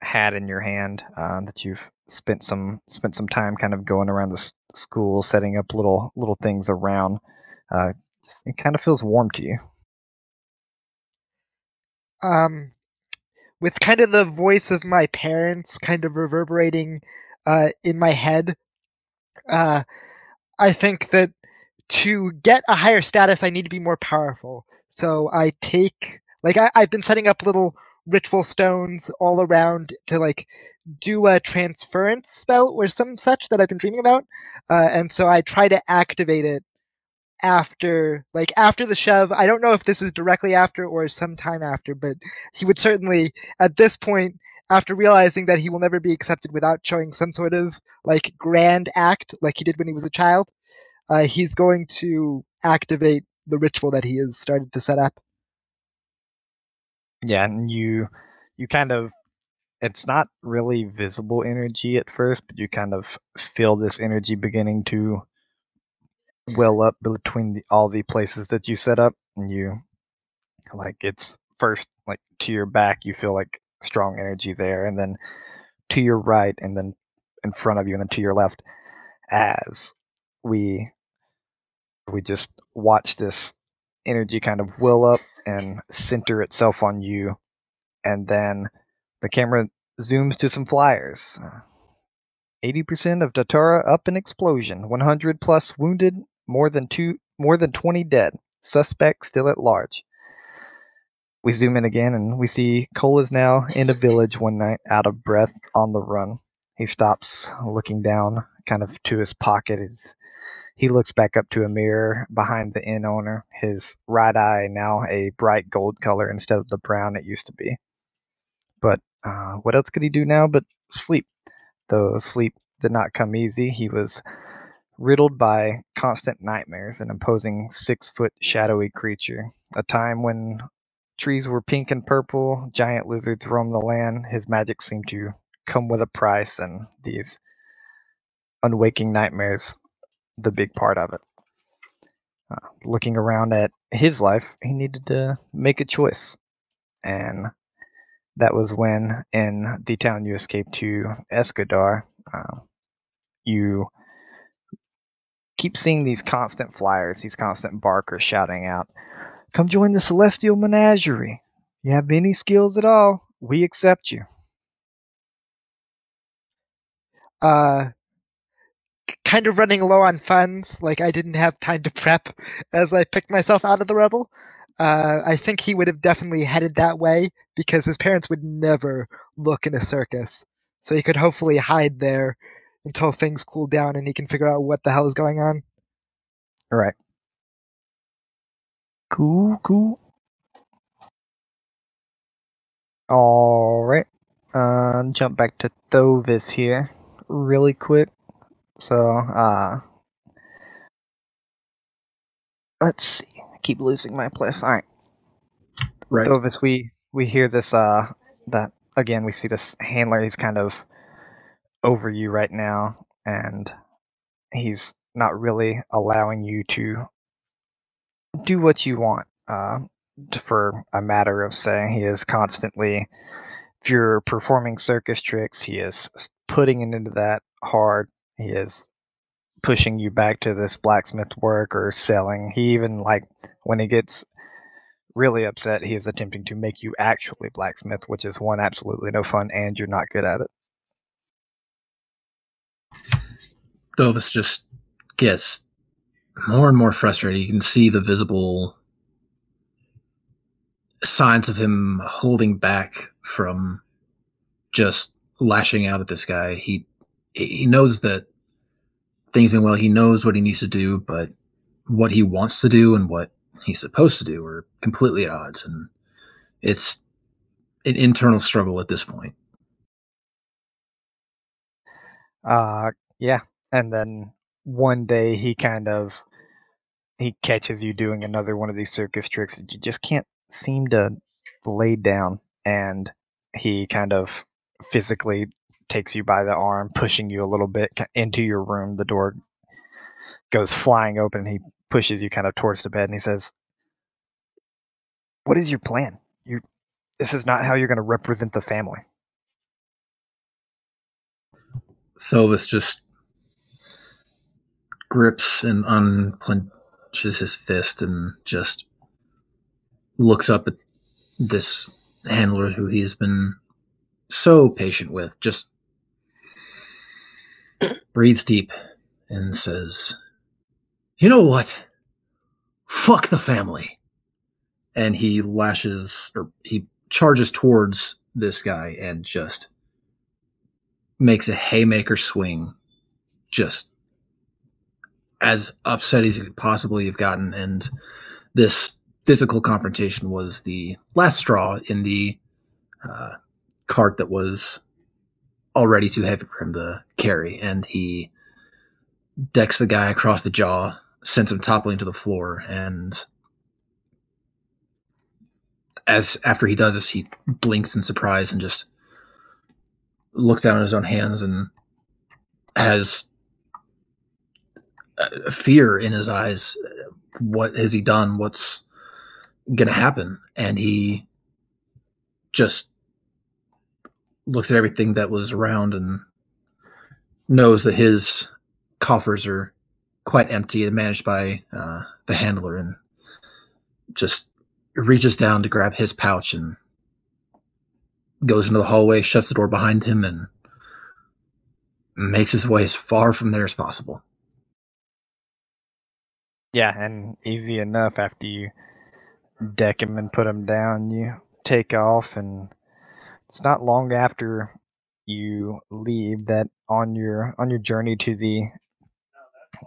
had in your hand uh, that you've spent some spent some time kind of going around the s- school setting up little little things around uh, it kind of feels warm to you um, with kind of the voice of my parents kind of reverberating uh, in my head. Uh, I think that to get a higher status, I need to be more powerful. So I take like I, I've been setting up little ritual stones all around to like do a transference spell or some such that I've been dreaming about, uh, and so I try to activate it after like after the shove. I don't know if this is directly after or sometime after but he would certainly at this point after realizing that he will never be accepted without showing some sort of like grand act like he did when he was a child uh, he's going to activate the ritual that he has started to set up. Yeah, and you you kind of it's not really visible energy at first, but you kind of feel this energy beginning to well up between the, all the places that you set up, and you like it's first like to your back, you feel like strong energy there, and then to your right, and then in front of you, and then to your left, as we we just watch this energy kind of well up and center itself on you, and then the camera zooms to some flyers. 80% of Datura up in explosion. 100 plus wounded. More than two. More than 20 dead. Suspect still at large. We zoom in again and we see Cole is now in a village one night, out of breath, on the run. He stops, looking down, kind of to his pocket. His, he looks back up to a mirror behind the inn owner. His right eye now a bright gold color instead of the brown it used to be. But uh, what else could he do now but sleep? Though sleep did not come easy, he was riddled by constant nightmares, an imposing six foot shadowy creature. A time when trees were pink and purple, giant lizards roamed the land, his magic seemed to come with a price, and these unwaking nightmares, the big part of it. Uh, looking around at his life, he needed to make a choice. And that was when, in the town you escaped to, Escadar, uh, you keep seeing these constant flyers, these constant barkers shouting out, Come join the Celestial Menagerie. You have any skills at all, we accept you. uh kind of running low on funds like i didn't have time to prep as i picked myself out of the rebel uh, i think he would have definitely headed that way because his parents would never look in a circus so he could hopefully hide there until things cool down and he can figure out what the hell is going on All right. Cool, cool. All right. Uh, jump back to Thovis here, really quick. So, uh, let's see. I keep losing my place. All right. Right. Thovis, we we hear this. Uh, that again. We see this handler. He's kind of over you right now, and he's not really allowing you to do what you want. Uh, for a matter of saying, he is constantly. If you're performing circus tricks, he is putting it into that hard. He is pushing you back to this blacksmith work or selling. He even like when he gets really upset, he is attempting to make you actually blacksmith, which is one absolutely no fun, and you're not good at it. Thovis just gets more and more frustrated. You can see the visible signs of him holding back from just lashing out at this guy. He he knows that things been well. He knows what he needs to do, but what he wants to do and what he's supposed to do are completely at odds, and it's an internal struggle at this point. Uh yeah. And then one day he kind of he catches you doing another one of these circus tricks that you just can't seem to lay down and he kind of physically takes you by the arm, pushing you a little bit into your room. The door goes flying open and he pushes you kind of towards the bed and he says, "What is your plan? You this is not how you're going to represent the family." Thovis just grips and unclenches his fist and just looks up at this handler who he's been so patient with. Just breathes deep and says, You know what? Fuck the family. And he lashes or he charges towards this guy and just makes a haymaker swing just as upset as he could possibly have gotten. And this physical confrontation was the last straw in the uh, cart that was already too heavy for him to carry. And he decks the guy across the jaw, sends him toppling to the floor, and as after he does this, he blinks in surprise and just looks down at his own hands and has uh, fear in his eyes. What has he done? What's going to happen? And he just looks at everything that was around and knows that his coffers are quite empty and managed by uh, the handler and just reaches down to grab his pouch and goes into the hallway, shuts the door behind him, and makes his way as far from there as possible. Yeah, and easy enough after you deck him and put him down, you take off, and it's not long after you leave that on your on your journey to the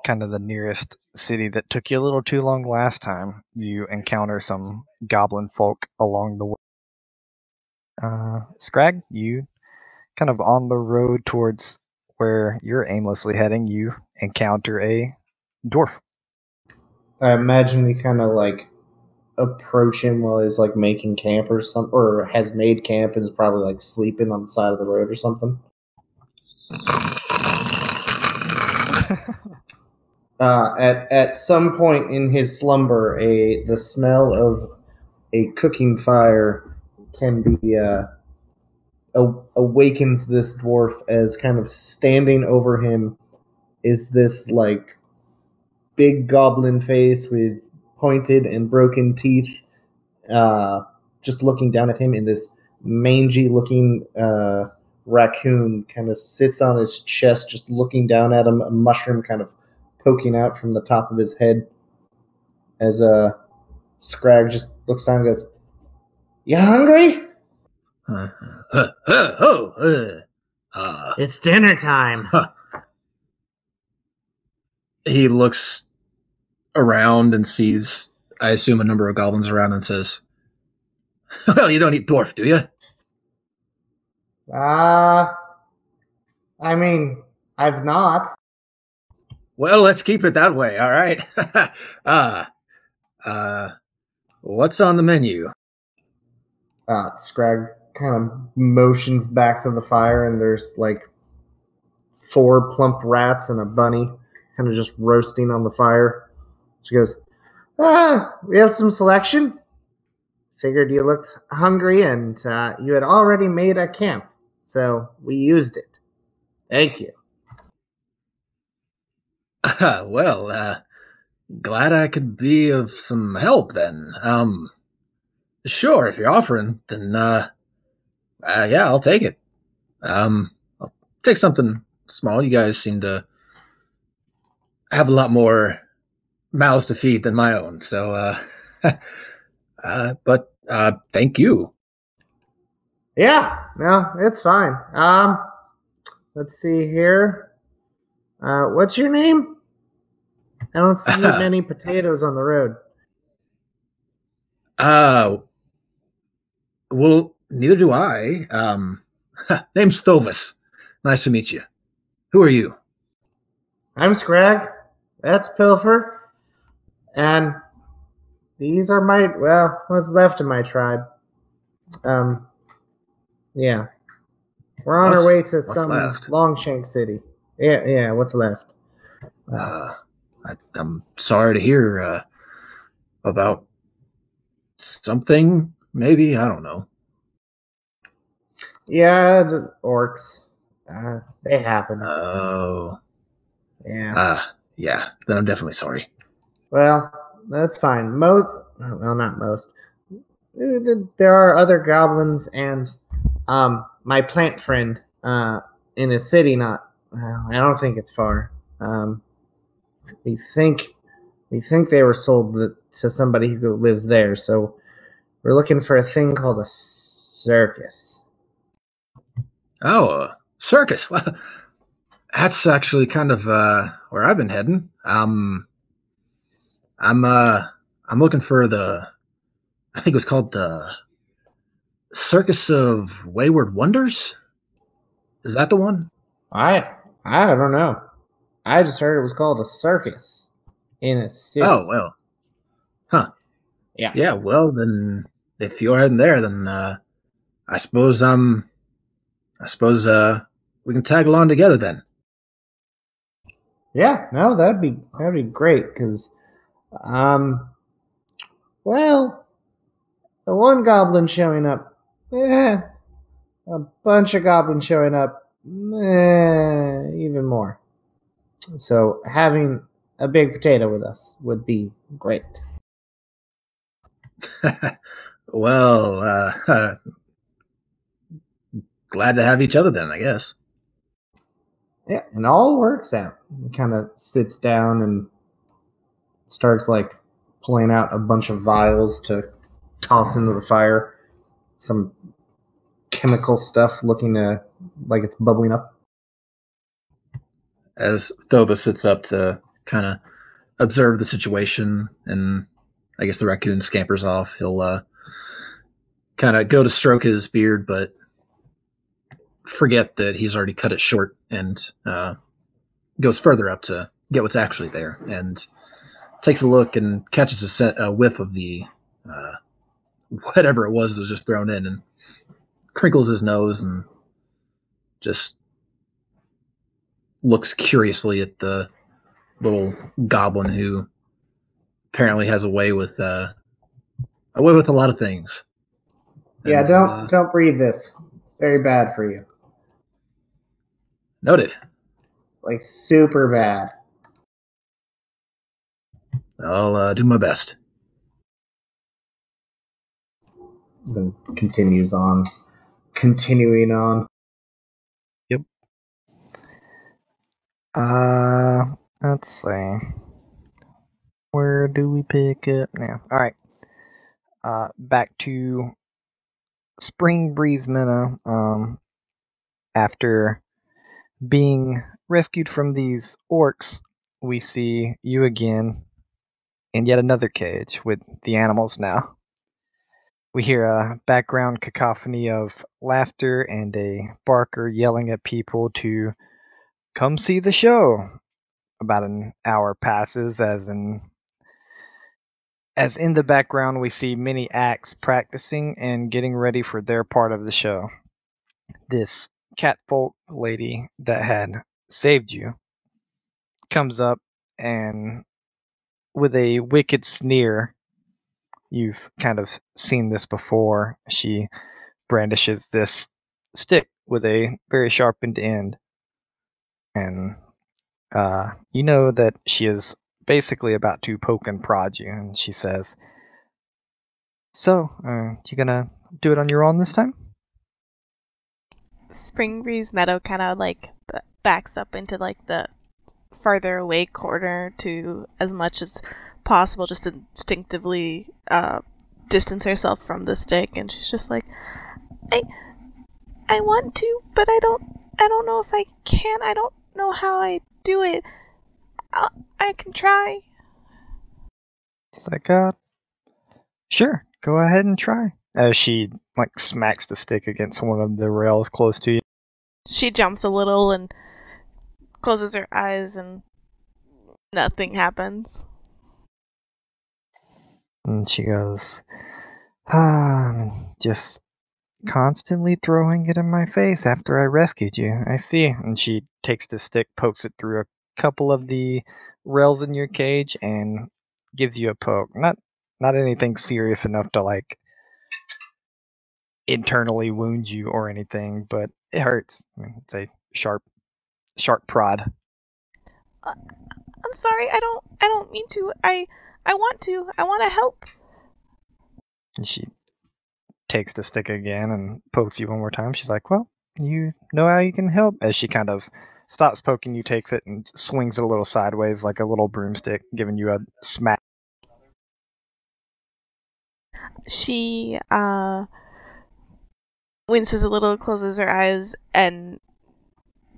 kind of the nearest city that took you a little too long last time, you encounter some goblin folk along the way. Uh, Scrag, you kind of on the road towards where you're aimlessly heading, you encounter a dwarf. I imagine we kind of like approach him while he's like making camp or something, or has made camp and is probably like sleeping on the side of the road or something. uh, at at some point in his slumber, a the smell of a cooking fire can be uh, a- awakens this dwarf as kind of standing over him is this like big goblin face with pointed and broken teeth, uh, just looking down at him in this mangy looking uh, raccoon kind of sits on his chest, just looking down at him, a mushroom kind of poking out from the top of his head. As uh, Scrag just looks down and goes, You hungry? It's dinner time. he looks around and sees, I assume, a number of goblins around and says, Well, you don't eat dwarf, do you? Uh, I mean, I've not. Well, let's keep it that way, all right? uh, uh, what's on the menu? Uh, Scrag kind of motions back to the fire, and there's like four plump rats and a bunny kind of just roasting on the fire. She goes, Ah, we have some selection. Figured you looked hungry and uh, you had already made a camp, so we used it. Thank you. well, uh, glad I could be of some help then. Um, sure, if you're offering, then, uh, uh yeah, I'll take it. Um, I'll take something small. You guys seem to have a lot more mouths to feed than my own, so, uh, uh, but, uh, thank you. Yeah, no, it's fine. Um, let's see here. Uh, what's your name? I don't see many potatoes on the road. Uh, well, neither do I. Um, name's Thovis. Nice to meet you. Who are you? I'm Scrag. That's Pilfer. And these are my, well, what's left of my tribe. Um, yeah. We're on our way to some left? Longshank City. Yeah, yeah, what's left? Uh, I, I'm sorry to hear uh, about something. Maybe I don't know. Yeah, the orcs. Uh, they happen. Oh, yeah. ah, yeah. Then I'm definitely sorry. Well, that's fine. Most, well, not most. There are other goblins and um, my plant friend uh, in a city not well, I don't think it's far. Um, we think we think they were sold to somebody who lives there, so we're looking for a thing called a circus. Oh, circus. Well, that's actually kind of uh, where I've been heading. Um, I'm uh, I'm looking for the. I think it was called the Circus of Wayward Wonders. Is that the one? I I don't know. I just heard it was called a circus in a city. Oh well? Yeah. yeah. Well, then if you're heading there, then uh, I suppose um, I suppose uh, we can tag along together then. Yeah, no, that'd be that'd be great because, um, well, the one goblin showing up, eh, a bunch of goblins showing up, eh, even more. So having a big potato with us would be great. well, uh, glad to have each other then, I guess. Yeah, and all works out. He kind of sits down and starts like pulling out a bunch of vials to toss into the fire. Some chemical stuff looking to like it's bubbling up. As Thovis sits up to kind of observe the situation, and I guess the raccoon scampers off, he'll uh, kind of go to stroke his beard, but forget that he's already cut it short and uh, goes further up to get what's actually there and takes a look and catches a, set, a whiff of the uh, whatever it was that was just thrown in and crinkles his nose and just looks curiously at the little goblin who apparently has a way with uh, a way with a lot of things. Yeah, don't uh, don't breathe this. It's very bad for you. noted. Like super bad. I'll uh, do my best. Then continues on, continuing on. Yep. Uh, let's see. Where do we pick up now? All right. Uh, back to Spring Breeze Meadow. Um, after being rescued from these orcs, we see you again in yet another cage with the animals now. We hear a background cacophony of laughter and a barker yelling at people to come see the show. About an hour passes as in as in the background we see many acts practicing and getting ready for their part of the show. This catfolk lady that had saved you comes up and with a wicked sneer you've kind of seen this before she brandishes this stick with a very sharpened end and uh, you know that she is basically about to poke and prod you, and she says, "So, uh, you gonna do it on your own this time?" Spring Breeze Meadow kind of like backs up into like the farther away corner to as much as possible, just instinctively uh, distance herself from the stick, and she's just like, "I, I want to, but I don't, I don't know if I can. I don't know how I do it. I I can try." She's like, "Uh, sure, go ahead and try." As she like smacks the stick against one of the rails close to you. She jumps a little and closes her eyes, and nothing happens. And she goes, ah, just constantly throwing it in my face after I rescued you. I see. And she takes the stick, pokes it through a couple of the rails in your cage, and gives you a poke. Not not anything serious enough to like internally wound you or anything, but it hurts. I mean, it's a sharp sharp prod. Uh, I'm sorry. I don't. I don't mean to. I. I want to. I want to help. And she takes the stick again and pokes you one more time. She's like, Well, you know how you can help? As she kind of stops poking you, takes it, and swings it a little sideways like a little broomstick, giving you a smack. She uh winces a little, closes her eyes, and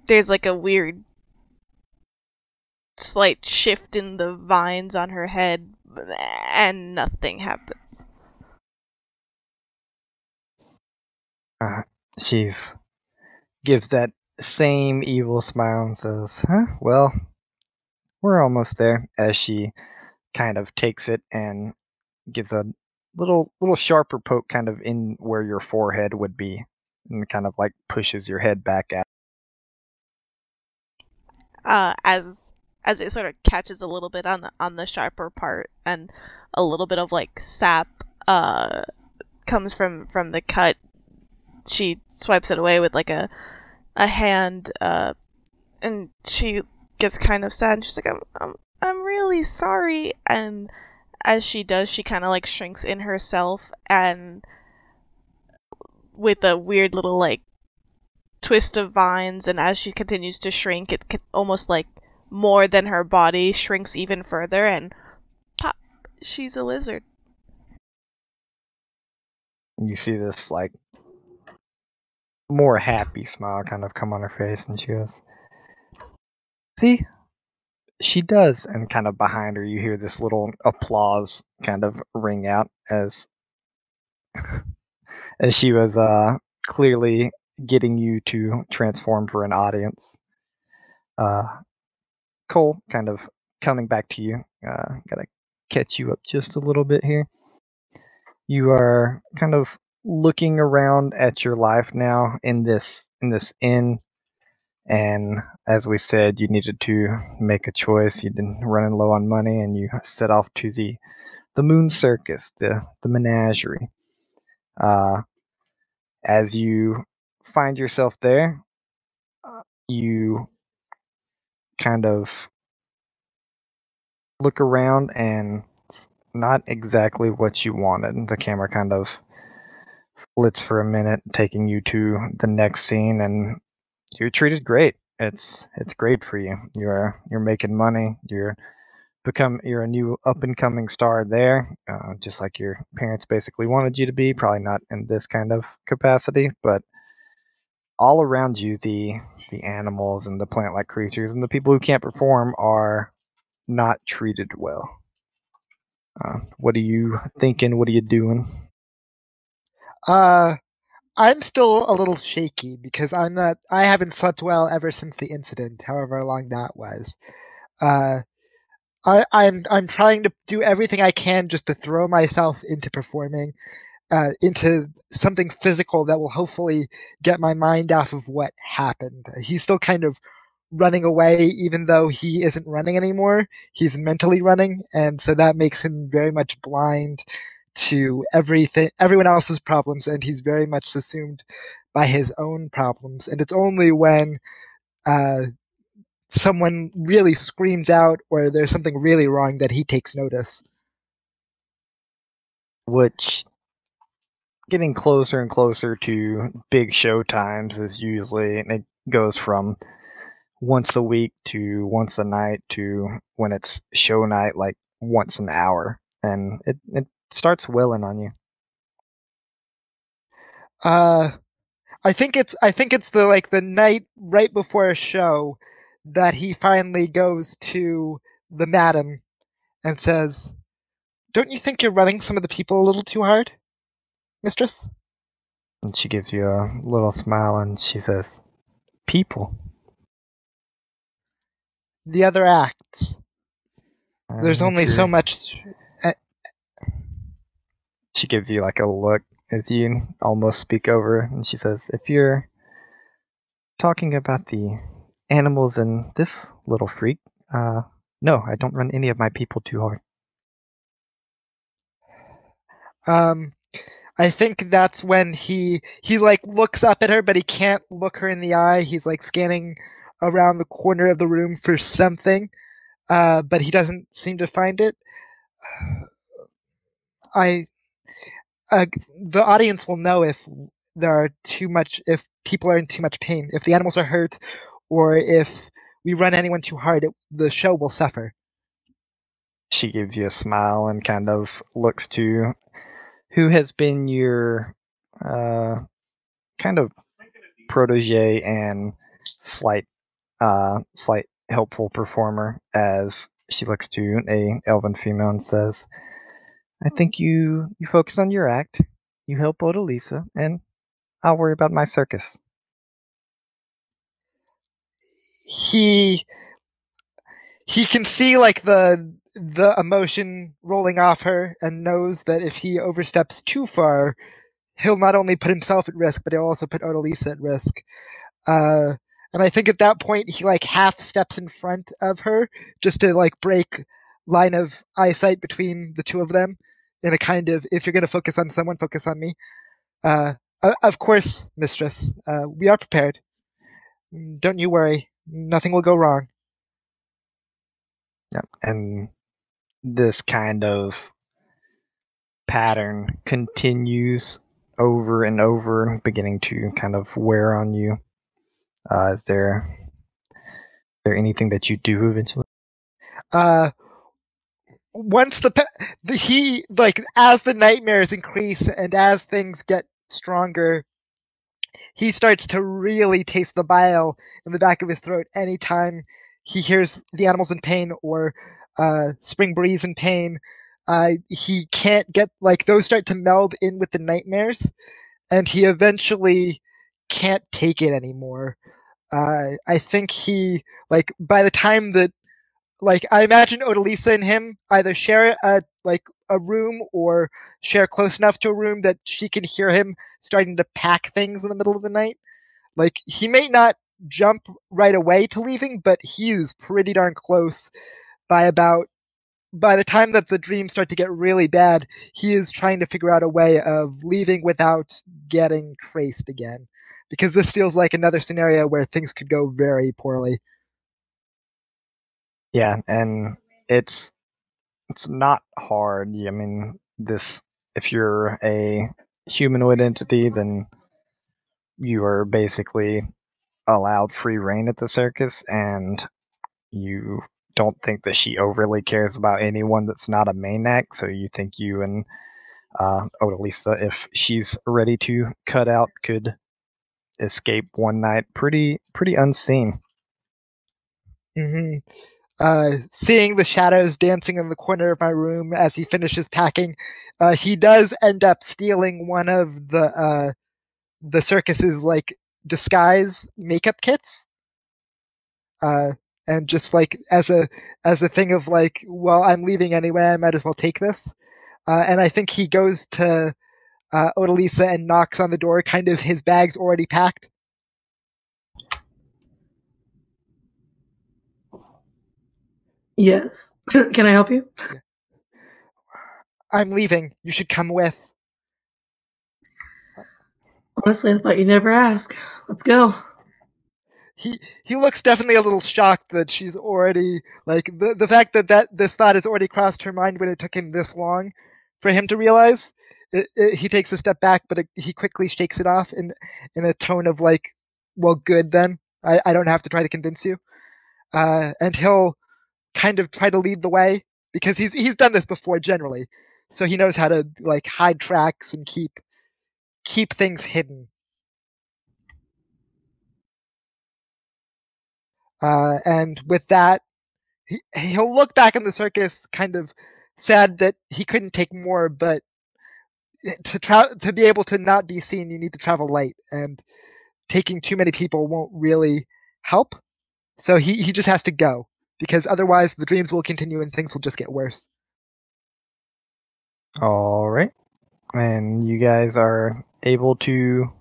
there's like a weird slight shift in the vines on her head, and nothing happens. Uh, she's gives that same evil smile and says, "Huh? Well, we're almost there." As she kind of takes it and gives a little little sharper poke, kind of in where your forehead would be, and kind of like pushes your head back at. Uh, as as it sort of catches a little bit on the on the sharper part, and a little bit of like sap uh comes from from the cut. She swipes it away with like a a hand, uh, and she gets kind of sad. And she's like, "I'm, I'm, I'm really sorry." And as she does, she kind of like shrinks in herself, and with a weird little like twist of vines. And as she continues to shrink, it almost like more than her body shrinks even further, and pop, she's a lizard. You see this like more happy smile kind of come on her face, and she goes, "See, she does." And kind of behind her, you hear this little applause kind of ring out as as she was uh, clearly getting you to transform for an audience. Uh, Cole, kind of coming back to you, uh, gotta catch you up just a little bit here. You are kind of looking around at your life now in this in this inn and as we said you needed to make a choice. You've been running low on money and you set off to the the moon circus the the menagerie. Uh as you find yourself there uh, you kind of look around and it's not exactly what you wanted. The camera kind of flits for a minute, taking you to the next scene, and you're treated great. It's it's great for you. You're you're making money. You're become you're a new up and coming star there, uh, just like your parents basically wanted you to be. Probably not in this kind of capacity, but all around you, the the animals and the plant-like creatures and the people who can't perform are not treated well. Uh, what are you thinking? What are you doing? Uh, I'm still a little shaky because I'm not. I haven't slept well ever since the incident, however long that was. Uh, I, I'm I'm trying to do everything I can just to throw myself into performing, uh, into something physical that will hopefully get my mind off of what happened. He's still kind of running away, even though he isn't running anymore. He's mentally running, and so that makes him very much blind to everything everyone else's problems and he's very much subsumed by his own problems. And it's only when uh, someone really screams out or there's something really wrong that he takes notice. Which getting closer and closer to big show times is usually it goes from once a week to once a night to when it's show night like once an hour. And it, it starts willing on you. Uh, I think it's I think it's the like the night right before a show that he finally goes to the madam and says, "Don't you think you're running some of the people a little too hard, mistress?" And she gives you a little smile and she says, "People." The other acts. There's only so much she gives you like a look as you almost speak over and she says if you're talking about the animals and this little freak uh no i don't run any of my people too hard. Um i think that's when he he like looks up at her but he can't look her in the eye. He's like scanning around the corner of the room for something uh but he doesn't seem to find it. I uh, the audience will know if there are too much if people are in too much pain if the animals are hurt or if we run anyone too hard, it, the show will suffer. She gives you a smile and kind of looks to who has been your uh, kind of protege and slight, uh, slight helpful performer as she looks to a elven female and says, "I think you you focus on your act, you help Odalisa, and I'll worry about my circus." He he can see like the the emotion rolling off her and knows that if he oversteps too far, he'll not only put himself at risk, but he'll also put Odalisa at risk. Uh, and I think at that point he like half steps in front of her just to like break line of eyesight between the two of them in a kind of if you're going to focus on someone, focus on me. Uh, of course, mistress, uh, we are prepared. Don't you worry. Nothing will go wrong. Yep. And this kind of pattern continues over and over, beginning to kind of wear on you. Uh, is there is there anything that you do eventually? Uh, once the, the he like as the nightmares increase and as things get stronger, he starts to really taste the bile in the back of his throat anytime he hears the animals in pain or uh, spring breeze in pain. Uh, he can't get like those start to meld in with the nightmares, and he eventually can't take it anymore. Uh, I think he like by the time that like I imagine Odalisa and him either share a like a room or share close enough to a room that she can hear him starting to pack things in the middle of the night. Like he may not jump right away to leaving, but he is pretty darn close by about by the time that the dreams start to get really bad, he is trying to figure out a way of leaving without getting traced again. Because this feels like another scenario where things could go very poorly. Yeah, and it's it's not hard. I mean, this if you're a humanoid entity, then you are basically allowed free reign at the circus, and you don't think that she overly cares about anyone that's not a main act. So you think you and uh, Odalisa, if she's ready to cut out, could escape one night pretty pretty unseen. Mm-hmm. Uh, seeing the shadows dancing in the corner of my room as he finishes packing, uh, he does end up stealing one of the uh, the circus's like disguise makeup kits. Uh, and just like as a as a thing of like, well, I'm leaving anyway, I might as well take this. Uh, and I think he goes to Odalisa and knocks on the door, kind of his bag's already packed. Yes. Can I help you? I'm leaving. You should come with. Honestly, I thought you'd never ask. Let's go. He he looks definitely a little shocked that she's already like the the fact that that this thought has already crossed her mind when it took him this long for him to realize. It, it, he takes a step back, but it, he quickly shakes it off in in a tone of like, "Well, good then. I, I don't have to try to convince you." Uh, and he'll kind of try to lead the way because he's he's done this before generally, so he knows how to like hide tracks and keep keep things hidden. Uh, and with that, he, he'll look back in the circus, kind of sad that he couldn't take more, but to tra- to be able to not be seen, you need to travel light, and taking too many people won't really help. So he he just has to go because otherwise the dreams will continue and things will just get worse. All right, and you guys are able to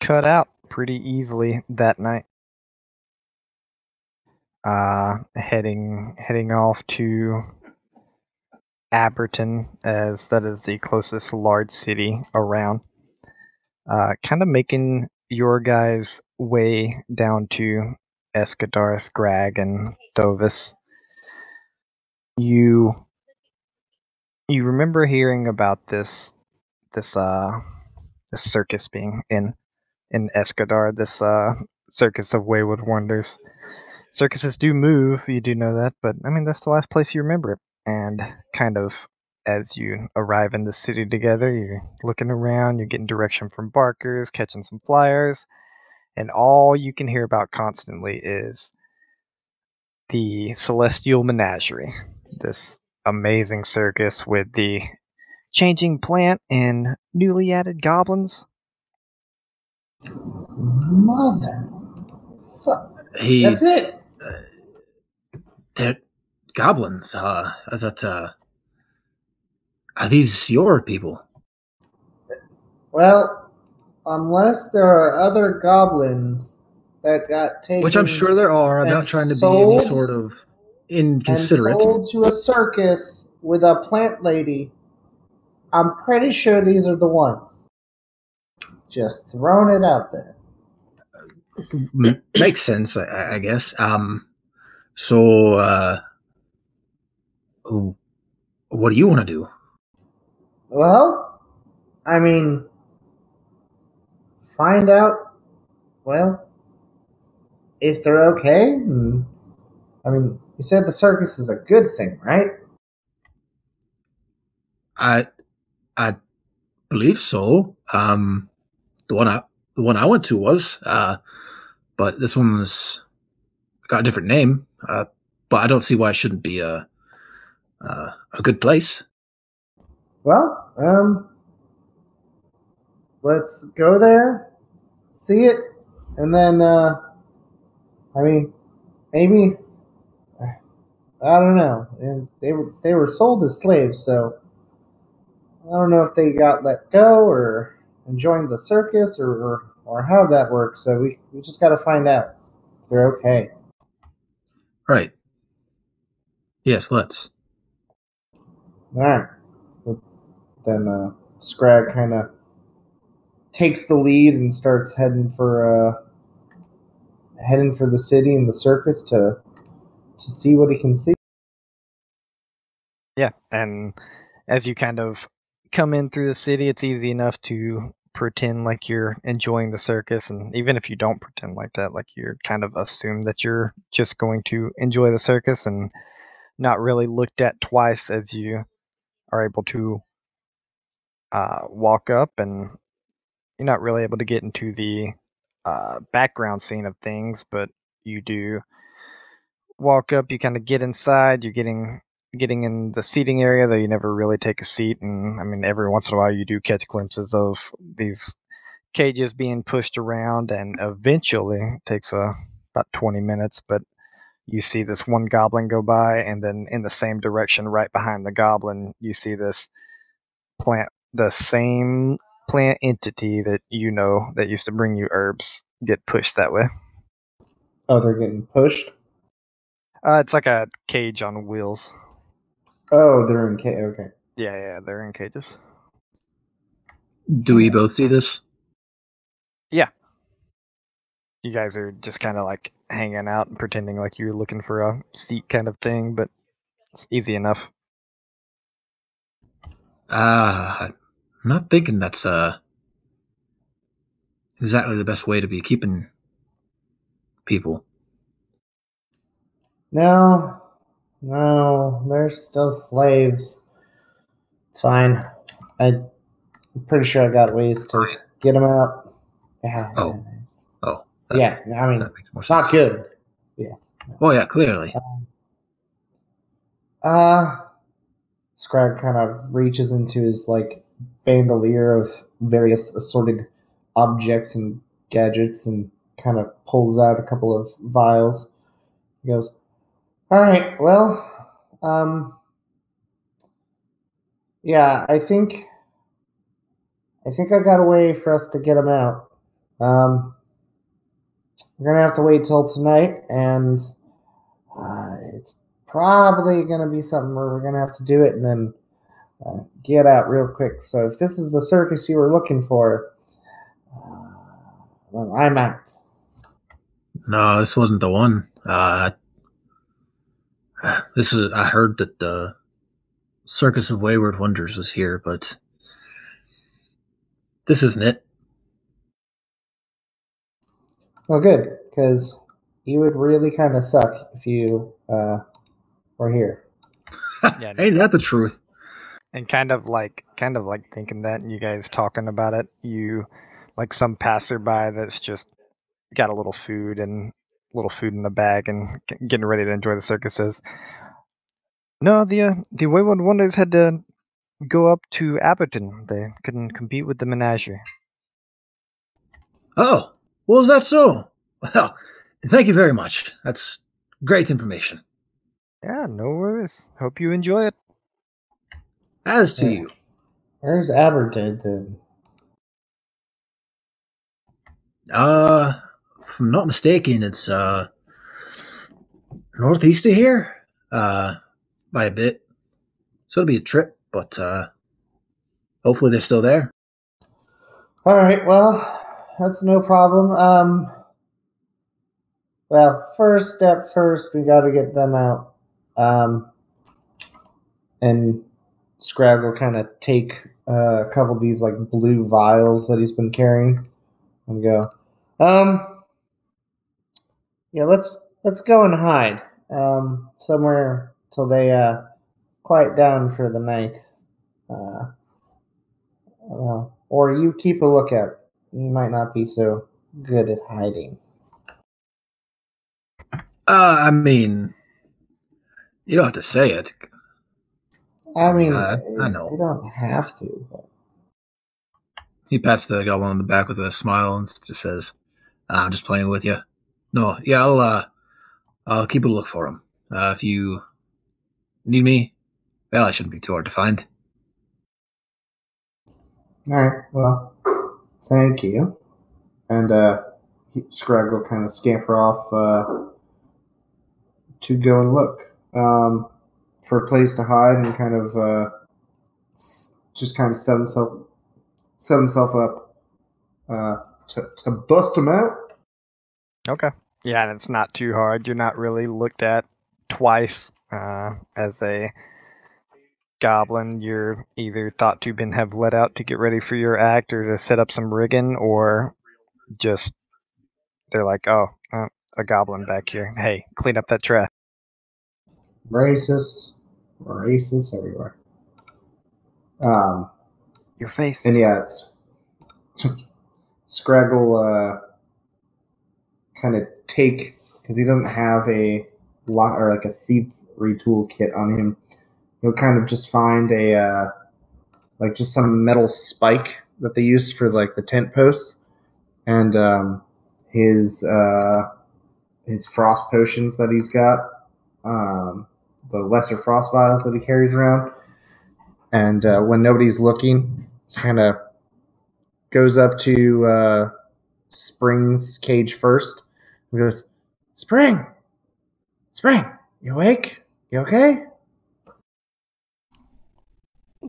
cut out pretty easily that night. Uh, heading heading off to Abberton, as that is the closest large city around. Uh, kind of making your guys' way down to Escadar, Scrag, and Thovis. You you remember hearing about this this uh this circus being in in Escadar, this uh Circus of Wayward Wonders. Circuses do move, you do know that, but I mean, that's the last place you remember it. And kind of as you arrive in the city together, you're looking around, you're getting direction from barkers, catching some flyers, and all you can hear about constantly is the Celestial Menagerie, this amazing circus with the changing plant and newly added goblins. Mother. Fuck. He, That's it. they're goblins. Uh, is that uh, are these your people? Well, unless there are other goblins that got taken. Which I'm sure there are. I'm not trying to be any sort of inconsiderate. sold to a circus with a plant lady. I'm pretty sure these are the ones. Just throwing it out there. Makes sense, I, I guess. Um, so, uh, what do you want to do? Well, I mean, find out. Well, if they're okay. and- I mean, you said the circus is a good thing, right? I, I believe so. Um, the one I, the one I went to was, uh, but this one's got a different name. Uh, but I don't see why it shouldn't be a, uh, a good place. Well, um, let's go there, see it, and then, uh, I mean, maybe, I don't know. And they were they were sold as slaves, so I don't know if they got let go or joined the circus or or, or how that works. So we we just got to find out if they're okay. Right. Yes, let's. All right. Then uh, Scrag kind of takes the lead and starts heading for uh, heading for the city and the circus to to see what he can see. Yeah, and as you kind of come in through the city, it's easy enough to pretend like you're enjoying the circus, and even if you don't pretend like that, like you're kind of assume that you're just going to enjoy the circus and not really looked at twice as you are able to uh, walk up, and you're not really able to get into the uh, background scene of things, but you do walk up. You kind of get inside. You're getting getting in the seating area, though you never really take a seat. And I mean, every once in a while, you do catch glimpses of these cages being pushed around, and eventually, it takes a about 20 minutes, but you see this one goblin go by, and then in the same direction, right behind the goblin, you see this plant, the same plant entity that you know that used to bring you herbs, get pushed that way. Oh, they're getting pushed. Uh, it's like a cage on wheels. Oh, they're in K. Okay. Yeah, yeah, they're in cages. Do we both see this? Yeah. You guys are just kind of like hanging out and pretending like you're looking for a seat kind of thing, but it's easy enough. Uh, I'm not thinking that's uh exactly the best way to be keeping people. No, no, they're still slaves. It's fine. I, I'm pretty sure I got ways to get them out. Yeah. Oh. Oh, that, yeah. I mean, that makes more it's sense. not good. Yeah. Oh yeah, clearly. Uh, Scrag kind of reaches into his like bandolier of various assorted objects and gadgets and kind of pulls out a couple of vials. He goes, "All right, well, um, yeah, I think, I think I got a way for us to get him out. Um, we're gonna have to wait till tonight, and uh, it's probably to be something where we're to have to do it and then uh, get out real quick. So if this is the circus you were looking for, uh, well, I'm out. No, this wasn't the one. Uh, this is. I heard that the Circus of Wayward Wonders was here, but this isn't it. Well, good. because you would really kind of suck if you uh, were here. Yeah. Ain't that the truth? And kind of like kind of like thinking that and you guys talking about it you like some passerby that's just got a little food and little food in a bag and getting ready to enjoy the circuses no the uh, the wayward wonders had to go up to Abberton. they couldn't compete with the menagerie Oh, well, is that so? Well, thank you very much. That's great information. yeah no worries hope you enjoy it As to Yeah. you, Where's Aberdeen then? uh, if I'm not mistaken, it's uh northeast of here, uh, by a bit. So it'll be a trip, but uh, hopefully they're still there. All right, well, that's no problem. Um, well, first step first, we got to get them out. Um, and Scrag will kind of take uh, a couple of these like blue vials that he's been carrying and go. Um, yeah, let's let's go and hide um, somewhere till they uh, quiet down for the night. Uh, well, or you keep a lookout. You might not be so good at hiding. Uh, I mean, you don't have to say it. I mean, Uh, I know. You don't have to. But He pats the goblin on the back with a smile and just says, "Ah, "I'm just playing with you." No, yeah, I'll uh, I'll keep a look for him. Uh, if you need me, well, I shouldn't be too hard to find. all right. Well, thank you. And uh, Scrag will kind of scamper off uh, to go and look um, for a place to hide and kind of uh, just kind of set himself set himself up uh, to to bust him out. Okay. Yeah, and it's not too hard. You're not really looked at twice uh, as a goblin. You're either thought to been have let out to get ready for your act or to set up some rigging, or just they're like, oh, uh, a goblin back here. Hey, clean up that trash. Racist, racist everywhere. Um, Your face. and yeah, it's Scrag'll uh, kind of take because he doesn't have a lot or like a thievery toolkit on him. He'll kind of just find a uh, like just some metal spike that they use for like the tent posts, and um, his uh, his frost potions that he's got, um, the lesser frost vials that he carries around, and uh, when nobody's looking, kind of goes up to uh, Spring's cage first. He goes, Spring, Spring, you awake? You okay?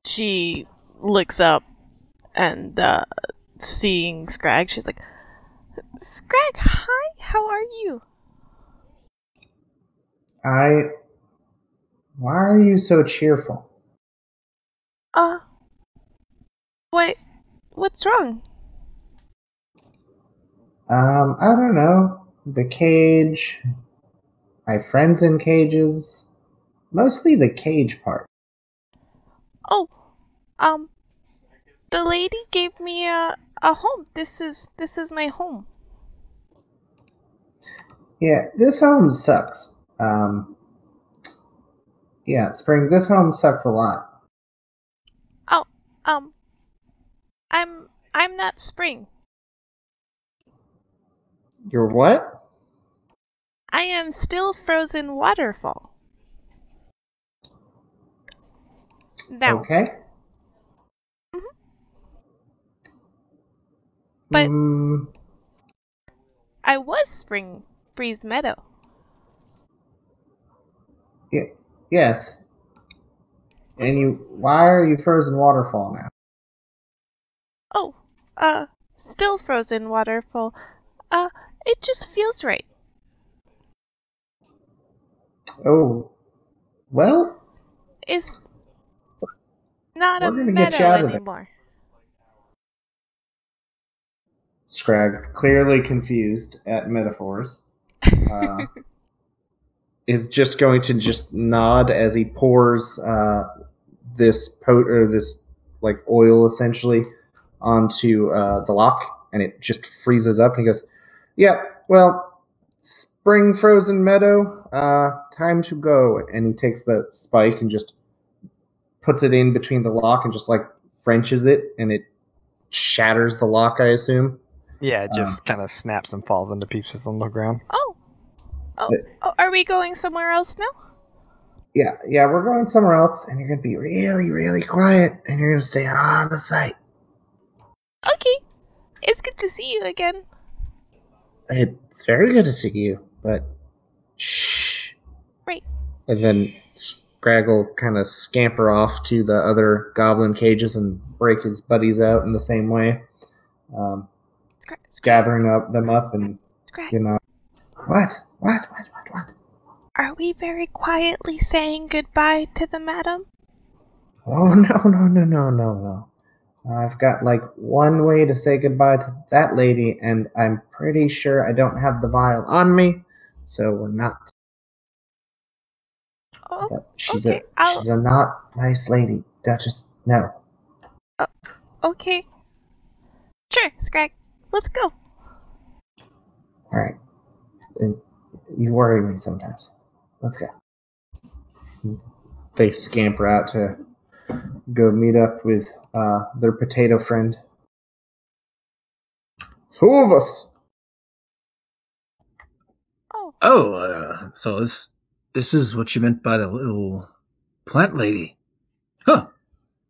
She looks up and uh, seeing Scrag, she's like, Scrag, hi, how are you? I. Why are you so cheerful? Uh, what, what's wrong? Um, I don't know. The cage. My friends in cages. Mostly the cage part. Oh, um, the lady gave me a, a home. This is, this is my home. Yeah, this home sucks. Um. Yeah, Spring, this home sucks a lot. Oh, um, I'm, I'm not Spring. You're what? I am still frozen waterfall. Now, Okay. But- Hmm, I was Spring Breeze Meadow. Yes. And you, why are you frozen waterfall now? Oh, uh, still frozen waterfall. Uh, it just feels right. Oh, well, It's not a We're gonna get meadow you out of there. anymore. Scrag, clearly confused at metaphors, uh, is just going to just nod as he pours uh, this pot or this like oil essentially onto uh, the lock, and it just freezes up. And he goes, "Yeah, well, spring frozen meadow, uh, time to go." And he takes the spike and just puts it in between the lock and just like wrenches it, and it shatters the lock. I assume. Yeah, it just kind of snaps and falls into pieces on the ground. Oh. Oh, oh, are we going somewhere else now? Yeah, yeah, we're going somewhere else, and you're gonna be really, really quiet, and you're gonna stay out of sight. Okay. It's good to see you again. It's very good to see you, but shh. Right. And then Scrag will kind of scamper off to the other goblin cages and break his buddies out in the same way, um, Scrag, scrag, gathering up them up and scrag. you know what, what, what, what, what? Are we very quietly saying goodbye to the madam? Oh no, no, no, no, no, no. I've got like one way to say goodbye to that lady, and I'm pretty sure I don't have the vial on me, so we're not. Oh, But she's okay, a I'll- she's a not nice lady. Duchess, no. Uh, okay. Sure, Scrag. Let's go. All right, And you worry me sometimes. Let's go. They scamper out to go meet up with uh, their potato friend. Two of us. Oh, Oh, uh, so this this is what you meant by the little plant lady. Huh.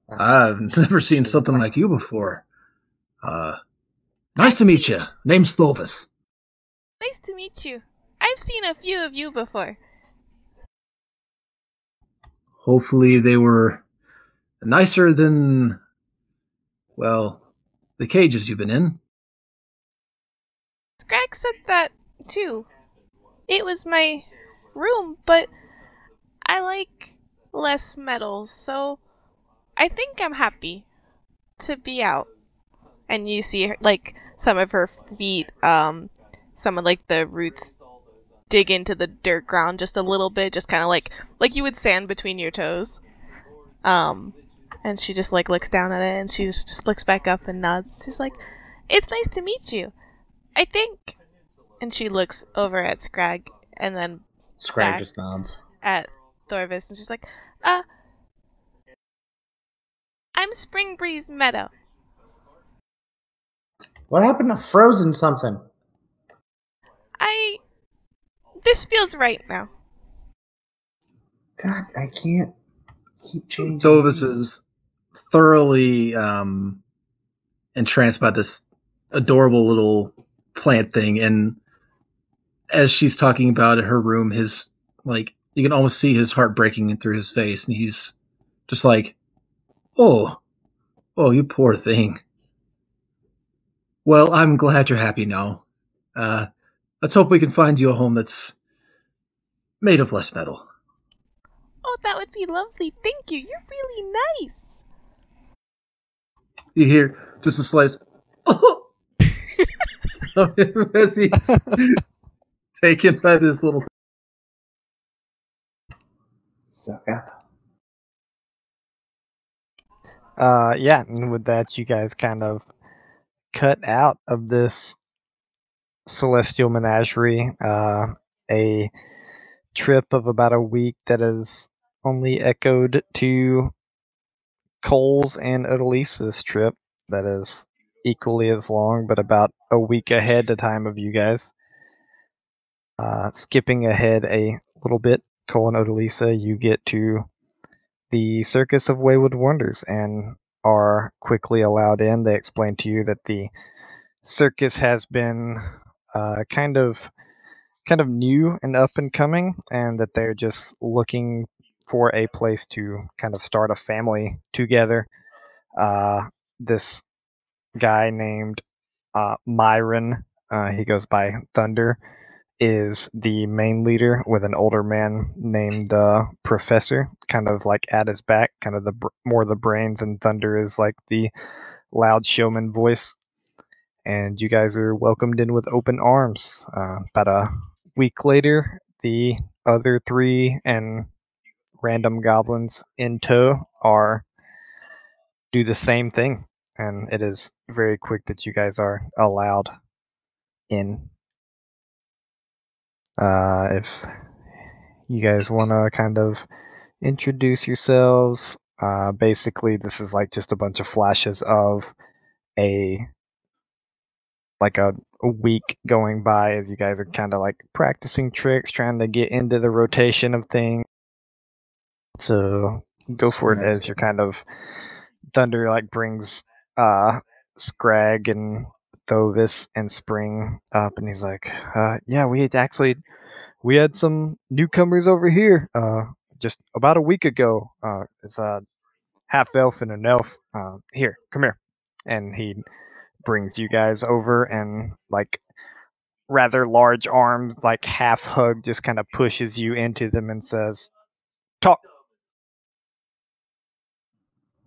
I've never seen something like you before. Uh nice to meet you. Name's Thovis. nice to meet you. I've seen a few of you before. Hopefully they were nicer than well, the cages you've been in. Scrag said that too. It was my room, but I like less metals, so I think I'm happy to be out. And you see, her, like some of her feet, um, some of like the roots dig into the dirt ground just a little bit, just kind of like like you would sand between your toes. Um, and she just like looks down at it, and she just, just looks back up and nods. She's like, "It's nice to meet you." I think. And she looks over at Scrag and then Scrag just nods. at Thovis and she's like, uh, I'm Spring Breeze Meadow. What happened to frozen something? I. This feels right now. God, I can't keep changing. Thovis is thoroughly um entranced by this adorable little plant thing and as she's talking about her room his like you can almost see his heart breaking through his face and he's just like oh oh you poor thing well i'm glad you're happy now uh let's hope we can find you a home that's made of less metal Oh, that would be lovely. Thank you. You're really nice. you hear just a slice of him as he's taken by this little Suck up. Uh, yeah, and with that, you guys kind of cut out of this celestial menagerie. Uh, a trip of about a week that is only echoed to Cole's and Odalisa's trip. That is equally as long, but about a week ahead the time of you guys. Uh, skipping ahead a little bit, Cole and Odalisa, you get to the Circus of Wayward Wonders and are quickly allowed in. They explain to you that the circus has been uh, kind of kind of new and up and coming, and that they're just looking for a place to kind of start a family together. Uh, this guy named uh, Myron, uh, he goes by Thunder, is the main leader with an older man named uh, Professor, kind of like at his back, kind of the more the brains, and Thunder is like the loud showman voice. And you guys are welcomed in with open arms. Uh, about a week later, the other three and random goblins in tow are do the same thing, and it is very quick that you guys are allowed in. Uh, if you guys want to kind of introduce yourselves, uh, basically this is like just a bunch of flashes of a like a, a week going by as you guys are kind of like practicing tricks, trying to get into the rotation of things. So go for it as you're kind of Thunder like brings uh Scrag and Thovis and Spring up and he's like, uh yeah, we had actually we had some newcomers over here uh just about a week ago. Uh it's a half elf and an elf. Uh here, come here. And he brings you guys over and like rather large arms like half hug just kind of pushes you into them and says talk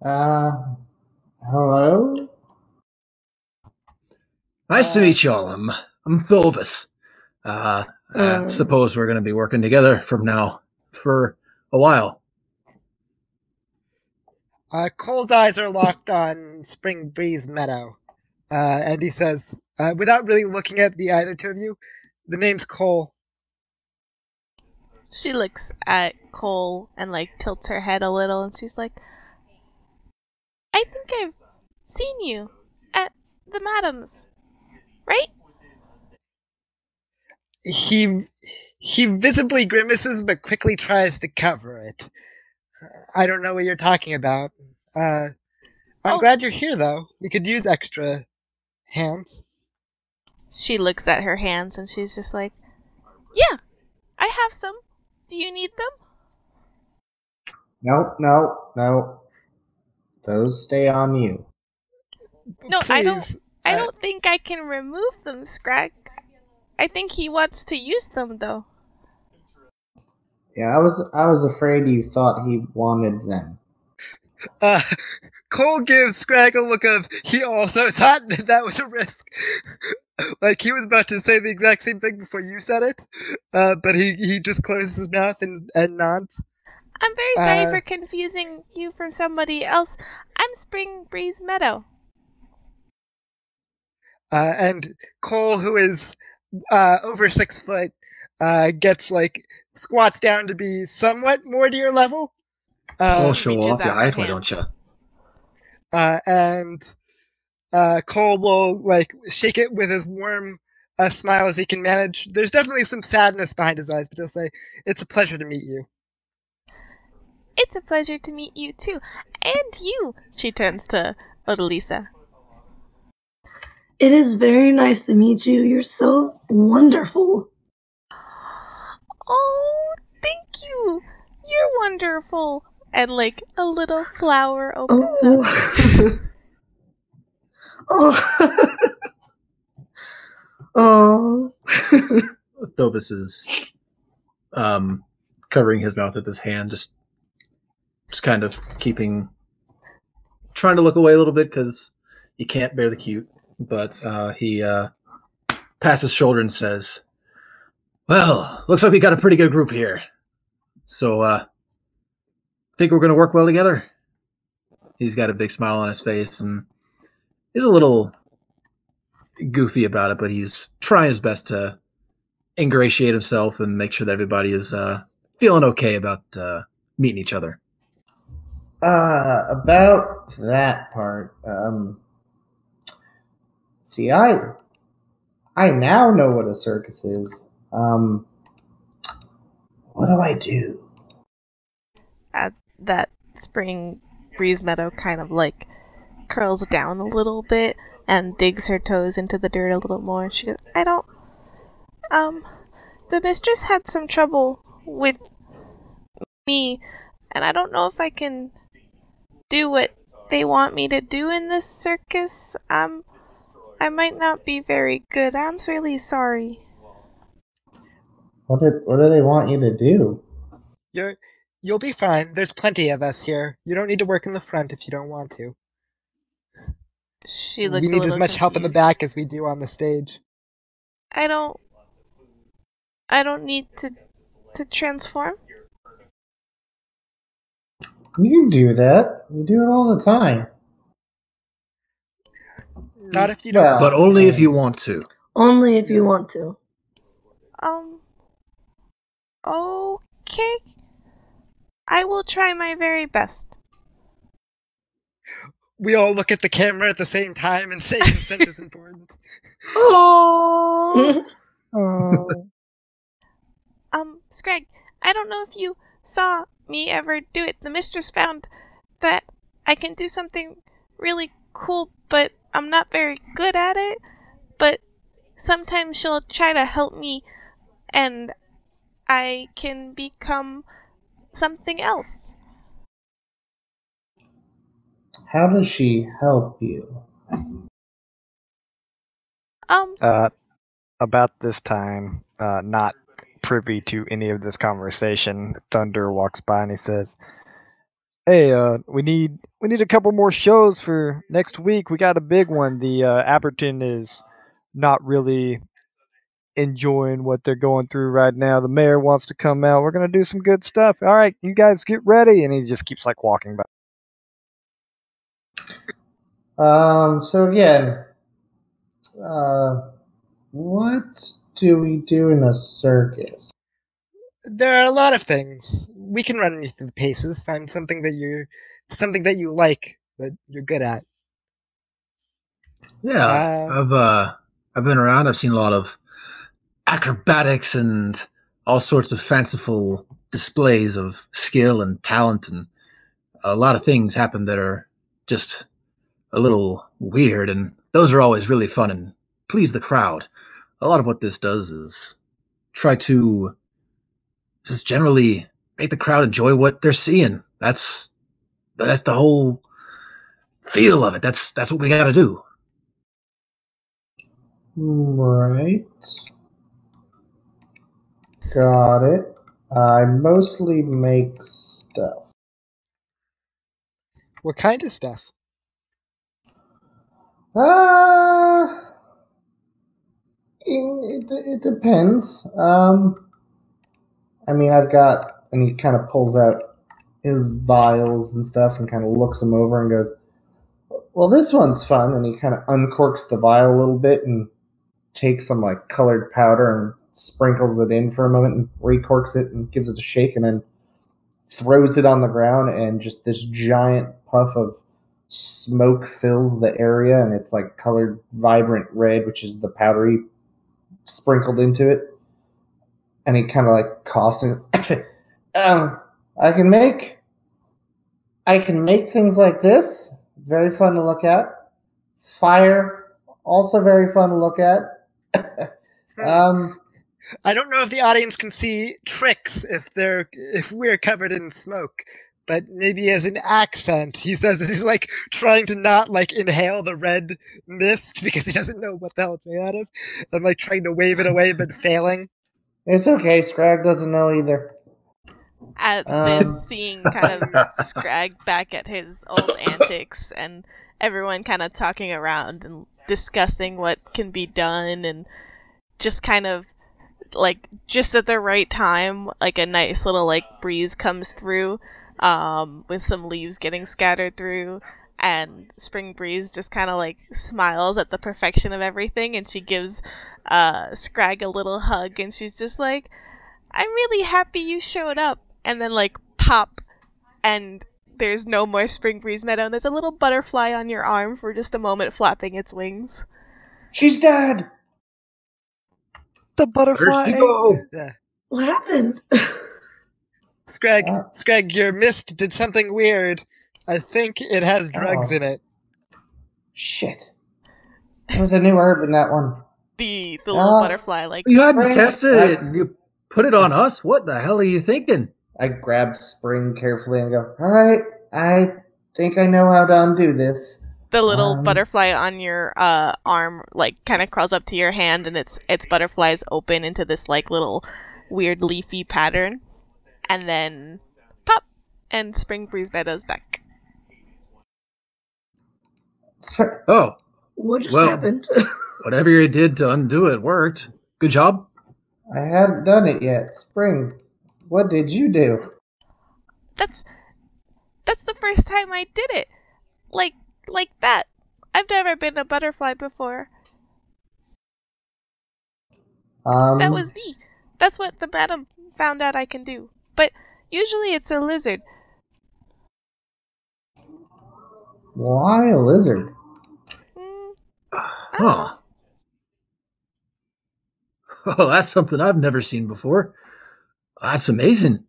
Uh, hello? Nice to meet y'all. I'm I'm Thovis. Uh, I Uh. suppose we're going to be working together from now for a while. Uh, Cole's eyes are locked on Spring Breeze Meadow, uh, and he says, uh, without really looking at the either two of you, the name's Cole. She looks at Cole and like tilts her head a little and she's like, I think I've seen you at the madam's, right? He he visibly grimaces but quickly tries to cover it. I don't know what you're talking about. Uh, I'm Oh. glad you're here, though. We could use extra hands. She looks at her hands and she's just like, Yeah, I have some. Do you need them? No, no, no. Those stay on you. No, I don't- I don't think I can remove them, Scrag. I think he wants to use them though. Yeah, I was I was afraid you thought he wanted them. Uh, Cole gives Scrag a look of he also thought that that was a risk. like he was about to say the exact same thing before you said it, uh, but he, he just closes his mouth and, and nods. I'm very sorry Uh, for confusing you from somebody else. I'm Spring Breeze Meadow. Uh, and Cole, who is uh, over six foot, uh, gets like squats down to be somewhat more to your level. Uh, I'll show off your out height, why don't you? uh, and uh, Cole will like shake it with his warm uh, smile as he can manage. There's definitely some sadness behind his eyes, but he'll say, "It's a pleasure to meet you." It's a pleasure to meet you too. And you. She turns to Odalisa. It is very nice to meet you. You're so wonderful. Oh, thank you. You're wonderful. And like a little flower opens up. Oh. oh. oh. Thovis is um, covering his mouth with his hand, just just kind of keeping, trying to look away a little bit because you can't bear the cute. But uh, he uh, pats his shoulder and says, "Well, looks like we got a pretty good group here. So, uh, think we're going to work well together." He's got a big smile on his face and he's a little goofy about it, but he's trying his best to ingratiate himself and make sure that everybody is uh, feeling okay about uh, meeting each other. Uh, about that part, um, see, I, I now know what a circus is. Um, what do I do? That Spring Breeze Meadow kind of like curls down a little bit and digs her toes into the dirt a little more. She goes, I don't. Um, the mistress had some trouble with me, and I don't know if I can do what they want me to do in this circus. Um, I might not be very good. I'm really sorry. What do, what do they want you to do? You're you'll be fine. There's plenty of us here. You don't need to work in the front if you don't want to. She looks we a need as little much help in the back as we do on the stage. I don't. I don't need to to transform. You can do that. You do it all the time. Not if you don't. Well, but only if you want to. Only if you want to. Um. Okay. I will try my very best. we all look at the camera at the same time and say consent is important. Oh. Um, Scrag, I don't know if you saw me ever do it. The mistress found that I can do something really cool, but I'm not very good at it. But sometimes she'll try to help me, and I can become something else. How does she help you? Um, Uh, about this time, uh, not privy to any of this conversation, Thunder walks by and he says, "Hey, uh, we need we need a couple more shows for next week. We got a big one. The uh, Abberton is not really enjoying what they're going through right now. The mayor wants to come out. We're gonna do some good stuff. All right, you guys get ready." And he just keeps like walking by. Um. So again, uh, what do we do in a circus? There are a lot of things. We can run you through the paces, find something that you're something that you like that you're good at. Yeah, Uh, I've uh, I've been around. I've seen a lot of acrobatics and all sorts of fanciful displays of skill and talent, and a lot of things happen that are just a little weird, and those are always really fun and please the crowd. A lot of what this does is try to just generally make the crowd enjoy what they're seeing. That's that's the whole feel of it. That's that's what we got to do. Right. Got it. I mostly make stuff. What kind of stuff? Uh, it, it, it depends. Um, I mean, I've got, and he kind of pulls out his vials and stuff and kind of looks them over and goes, Well, this one's fun. And he kind of uncorks the vial a little bit and takes some like colored powder and sprinkles it in for a moment and recorks it and gives it a shake and then throws it on the ground and just this giant puff of smoke fills the area and it's like colored vibrant red which is the powdery sprinkled into it. And he kind of like coughs and um, i can make i can make things like this. Very fun to look at. Fire also very fun to look at. Um I don't know if the audience can see tricks if they're if we're covered in smoke, but maybe as an accent, he says that he's like trying to not like inhale the red mist because he doesn't know what the hell it's made out of, and like trying to wave it away but failing. it's okay scrag doesn't know either At Um. this, seeing kind of Scrag back at his old antics and everyone kind of talking around and discussing what can be done and just kind of like just at the right time like a nice little like breeze comes through um with some leaves getting scattered through and spring breeze just kind of like smiles at the perfection of everything and she gives uh scrag a little hug and she's just like i'm really happy you showed up. And then like pop and there's no more spring breeze meadow and there's a little butterfly on your arm for just a moment flapping its wings. She's dead The butterfly. There go. Yeah. What happened? Scrag, Uh. Scrag, your mist did something weird. I think it has drugs Oh. in it. Shit. It was a new herb in that one. the the little Ah. butterfly like You hadn't tested it, and you put it on us. What the hell are you thinking? I grab Spring carefully and go, Alright, I think I know how to undo this. The little Um, butterfly on your uh arm like kind of crawls up to your hand and its its butterflies open into this like little weird leafy pattern and then pop and spring breeze meadows back Oh, What just Well- happened? whatever you did to undo it worked. Good job. I haven't done it yet. Spring, what did you do? That's that's the first time I did it. Like like that. I've never been a butterfly before. Um, That was me. That's what the madam found out I can do. But usually it's a lizard. why a lizard? Mm, Huh. Oh, that's something I've never seen before. That's amazing.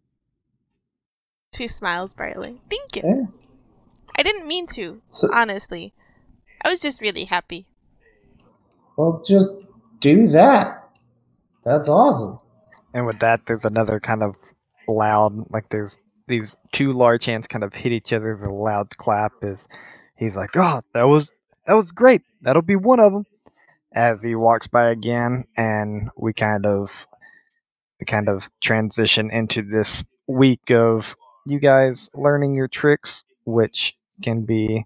she smiles brightly. Thank you. Yeah. I didn't mean to, So, honestly. I was just really happy. well, just do that. That's awesome. And with that, there's another kind of loud, like there's these two large hands kind of hit each other. There's a loud clap. As he's like, "Oh, that was that was great. That'll be one of them." As he walks by again, and we kind of we kind of transition into this week of you guys learning your tricks, which can be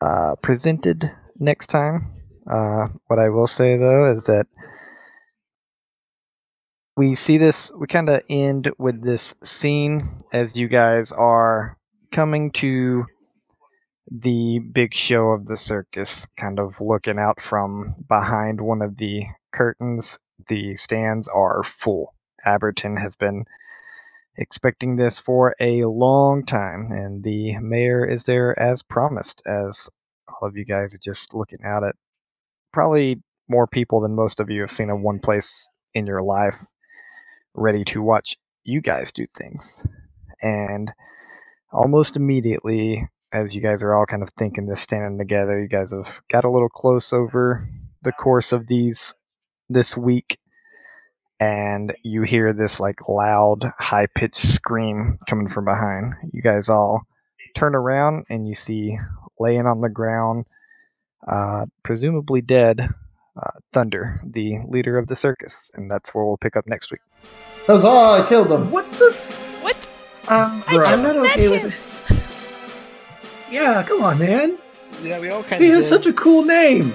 uh, presented next time. Uh, what I will say though is that we see this we kind of end with this scene as you guys are coming to the big show of the circus kind of looking out from behind one of the curtains the stands are full abberton has been expecting this for a long time and the mayor is there as promised as all of you guys are just looking at probably more people than most of you have seen in one place in your life ready to watch you guys do things. And almost immediately, as you guys are all kind of thinking this, standing together, you guys have got a little close over the course of these this week, and you hear this like loud, high pitched scream coming from behind. You guys all turn around and you see laying on the ground, uh, presumably dead, uh, Thunder, the leader of the circus, and that's where we'll pick up next week. Huzzah! I killed him. What the? What? um, I Right. I'm not okay him. with it. Yeah, come on, man. Yeah, we all kind He of He has such a cool name.